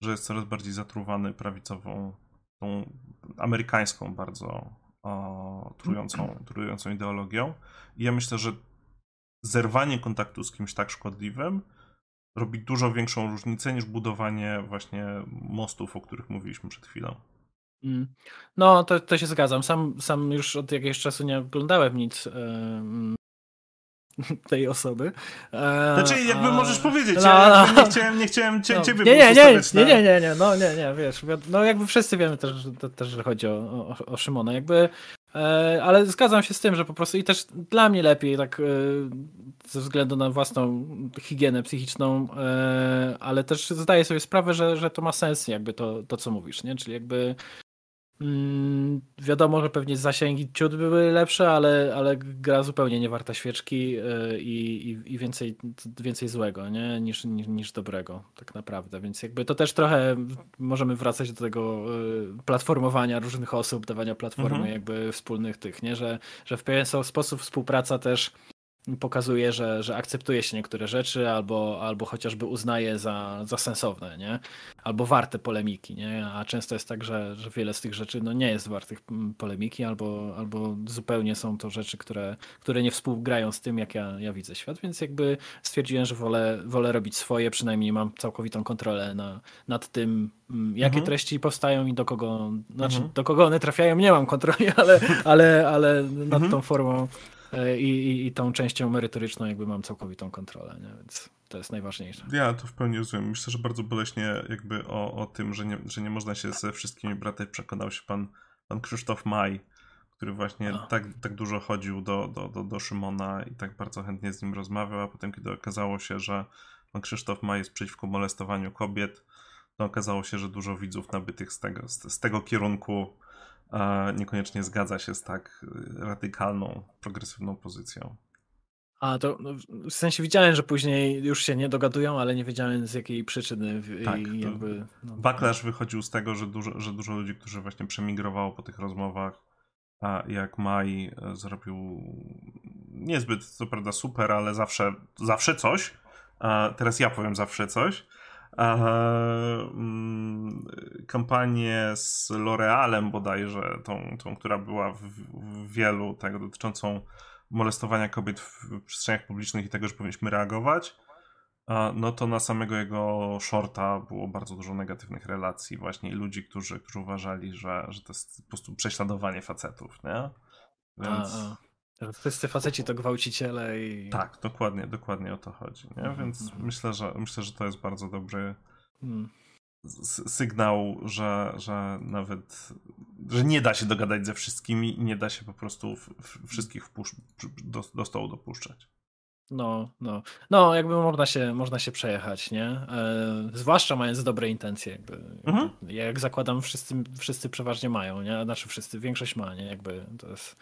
że jest coraz bardziej zatruwany prawicową, tą amerykańską bardzo o, trującą, trującą ideologią. I ja myślę, że zerwanie kontaktu z kimś tak szkodliwym robi dużo większą różnicę niż budowanie właśnie mostów, o których mówiliśmy przed chwilą. Mm. No, to, to się zgadzam. Sam, sam już od jakiegoś czasu nie oglądałem nic tej osoby. E, znaczy, jakby a... możesz powiedzieć, no, ja no. nie chciałem, nie chciałem cie, no. ciebie nie, nie, nie, nie, nie, nie, nie, no nie, nie, wiesz, no jakby wszyscy wiemy też, że, też, że chodzi o, o, o Szymona, jakby e, ale zgadzam się z tym, że po prostu i też dla mnie lepiej, tak e, ze względu na własną higienę psychiczną, ale też zdaję sobie sprawę, że, że to ma sens jakby to, to co mówisz, nie? Czyli jakby wiadomo, że pewnie zasięgi ciut były lepsze, ale, ale gra zupełnie nie warta świeczki yy, i, i, więcej, więcej złego nie? Niż, niż, niż, dobrego, tak naprawdę. Więc jakby to też trochę możemy wracać do tego yy, platformowania różnych osób, dawania platformy mhm. jakby wspólnych tych, nie? Że, że w pewien sposób współpraca też pokazuje, że, że akceptuje się niektóre rzeczy albo, albo chociażby uznaje za, za sensowne, nie? Albo warte polemiki, nie? A często jest tak, że, że wiele z tych rzeczy no, nie jest wartych polemiki albo, albo zupełnie są to rzeczy, które, które nie współgrają z tym, jak ja, ja widzę świat, więc jakby stwierdziłem, że wolę, wolę robić swoje, przynajmniej mam całkowitą kontrolę na, nad tym, jakie mhm. treści powstają i do kogo, znaczy mhm. do kogo one trafiają, nie mam kontroli, ale, ale, ale nad mhm. tą formą i, i, i tą częścią merytoryczną jakby mam całkowitą kontrolę, nie? więc to jest najważniejsze. Ja to w pełni rozumiem. Myślę, że bardzo boleśnie jakby o, o tym, że nie, że nie można się ze wszystkimi bratać przekonał się pan, pan Krzysztof Maj, który właśnie tak, tak dużo chodził do, do, do, do Szymona i tak bardzo chętnie z nim rozmawiał, a potem kiedy okazało się, że pan Krzysztof Maj jest przeciwko molestowaniu kobiet, to okazało się, że dużo widzów nabytych z tego, z, z tego kierunku niekoniecznie zgadza się z tak radykalną, progresywną pozycją. A to no, w sensie widziałem, że później już się nie dogadują, ale nie wiedziałem z jakiej przyczyny. Tak, jakby, no. Backlash wychodził z tego, że dużo, że dużo ludzi, którzy właśnie przemigrowało po tych rozmowach, a jak Maj e, zrobił niezbyt, co prawda super, ale zawsze, zawsze coś. A teraz ja powiem zawsze coś kampanię z L'Orealem bodajże, tą, tą która była w, w wielu, tego dotyczącą molestowania kobiet w przestrzeniach publicznych i tego, że powinniśmy reagować, no to na samego jego shorta było bardzo dużo negatywnych relacji właśnie i ludzi, którzy, którzy uważali, że, że to jest po prostu prześladowanie facetów, nie? Więc... A, a. Wszyscy faceci to gwałciciele i... Tak, dokładnie, dokładnie o to chodzi, nie? Mhm, Więc mhm. myślę, że myślę, że to jest bardzo dobry hmm. sygnał, że, że nawet że nie da się dogadać ze wszystkimi i nie da się po prostu w, w wszystkich wpusz- do, do stołu dopuszczać. No, no. No, jakby można się, można się przejechać, nie? E, zwłaszcza mając dobre intencje. Jakby, mhm. Jak zakładam, wszyscy, wszyscy przeważnie mają, nie? Znaczy wszyscy, większość ma, nie? Jakby to jest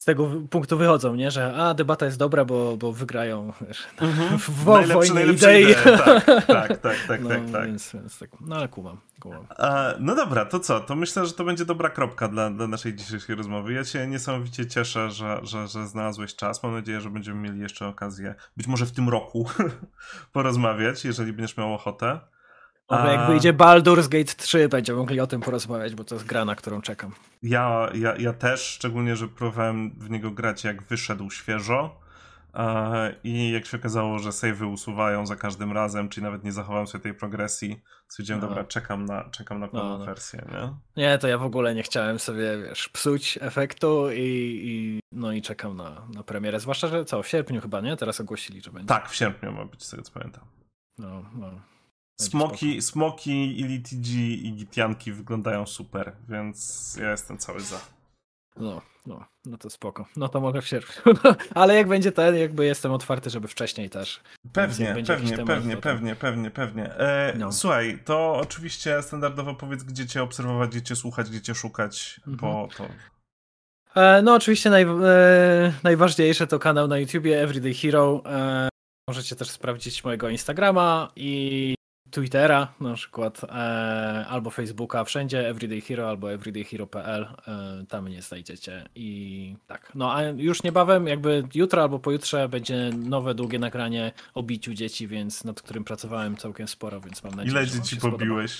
z tego punktu wychodzą, nie? że a, debata jest dobra, bo, bo wygrają mm-hmm. w, w wojnie idei. Tak, tak, tak, tak, tak, no, tak, tak. Więc, więc tak. No ale kumam. kumam. no dobra, to co? To myślę, że to będzie dobra kropka dla, dla naszej dzisiejszej rozmowy. Ja się niesamowicie cieszę, że, że, że znalazłeś czas. Mam nadzieję, że będziemy mieli jeszcze okazję, być może w tym roku, porozmawiać, jeżeli będziesz miał ochotę. Może jak wyjdzie Baldur's Gate 3, będziemy mogli o tym porozmawiać, bo to jest gra, na którą czekam. Ja, ja, ja też, szczególnie, że próbowałem w niego grać jak wyszedł świeżo. I jak się okazało, że save'y usuwają za każdym razem, czyli nawet nie zachowałem sobie tej progresji, stwierdziłem, no. dobra, czekam na, czekam na pełną no, no. wersję, nie? Nie, to ja w ogóle nie chciałem sobie, wiesz, psuć efektu i, i no i czekam na, na premierę, zwłaszcza, że co, w sierpniu chyba, nie? Teraz ogłosili, że będzie. Tak, w sierpniu ma być, z tego co pamiętam. No, no. Smoki, smoki i LTG i gitianki wyglądają super, więc ja jestem cały za. No, no, no to spoko. No to mogę w sierpniu. Ale jak będzie ten, jakby jestem otwarty, żeby wcześniej też. Pewnie, pewnie, temat, pewnie, to... pewnie, pewnie, pewnie. E, no. Słuchaj, to oczywiście standardowo powiedz, gdzie cię obserwować, gdzie cię słuchać, gdzie cię szukać, mhm. bo to... E, no oczywiście naj, e, najważniejsze to kanał na YouTubie Everyday Hero. E, możecie też sprawdzić mojego Instagrama i Twittera na przykład, e, albo Facebooka, wszędzie Everyday Hero albo everydayhero.pl, e, tam mnie znajdziecie i tak. No a już niebawem, jakby jutro albo pojutrze będzie nowe, długie nagranie o biciu dzieci, więc nad którym pracowałem całkiem sporo, więc mam nadzieję, Ile że dzieci pobiłeś?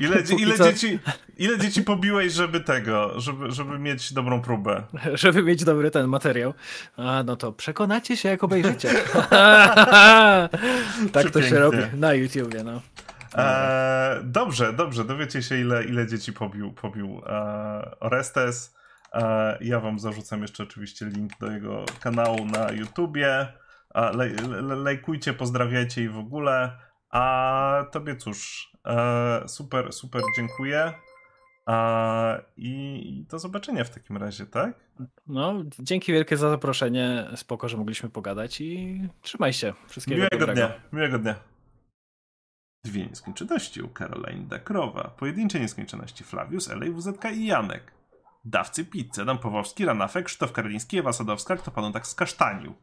Ile, ile, dzieci, ile dzieci pobiłeś, żeby tego, żeby, żeby mieć dobrą próbę? Żeby mieć dobry ten materiał. A no to przekonacie się, jak obejrzycie. tak to się robi na YouTubie, no. E, dobrze, dobrze. Dowiecie się, ile, ile dzieci pobił, pobił e, Orestes. E, ja wam zarzucam jeszcze oczywiście link do jego kanału na YouTubie. Lej, lajkujcie, pozdrawiajcie i w ogóle. A tobie cóż, e, super, super dziękuję. E, I do zobaczenia w takim razie, tak? No, dzięki wielkie za zaproszenie. Spoko, że mogliśmy pogadać i trzymaj się. Wszystkiego miłego dobrego. dnia. Miłego dnia. Dwie nieskończoności u Caroline Dakrowa. Pojedyncze nieskończoności Flavius, Elej, WZK i Janek. Dawcy pizzy, Adam Powowski, Ranafek, Krzysztof Karliński, Ewa Sadowska, kto panu tak skasztanił.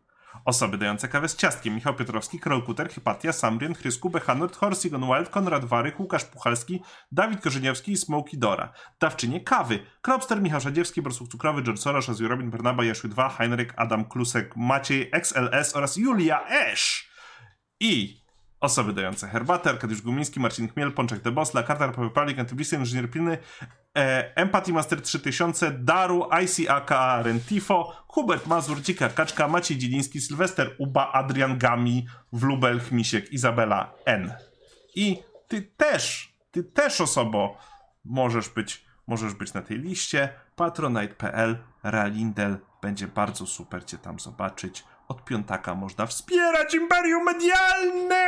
Osoby dające kawę z ciastkiem Michał Piotrowski, Karol Kuter, Hypatia, Sambrian, Chrysku, Bechanort, Horsigon Wild, Konrad Warych, Łukasz Puchalski, Dawid Korzeniowski i Smoky Dora. Dawczynie kawy Kropster, Michał Szadziewski, Borsuk Cukrowy, George Soros, Azju Robin, Bernaba, Jaszły 2, Heinrich, Adam Klusek, Maciej, XLS oraz Julia Esz. I Osoby dające herbatę, Arkadiusz Gumiński, Marcin Chmiel, Pączek de Bosla, Kartar, Paweł Antyblisy, Inżynier Pilny, e, Empathy Master 3000, Daru, ICAK, Rentifo, Hubert Mazur, Dzika Kaczka, Maciej Dzieliński, Sylwester Uba, Adrian Gami, Wlubel, Chmisiek, Izabela N. I ty też, ty też osobo możesz być, możesz być na tej liście. Patronite.pl, Realindel, będzie bardzo super cię tam zobaczyć od piątaka można wspierać Imperium Medialne!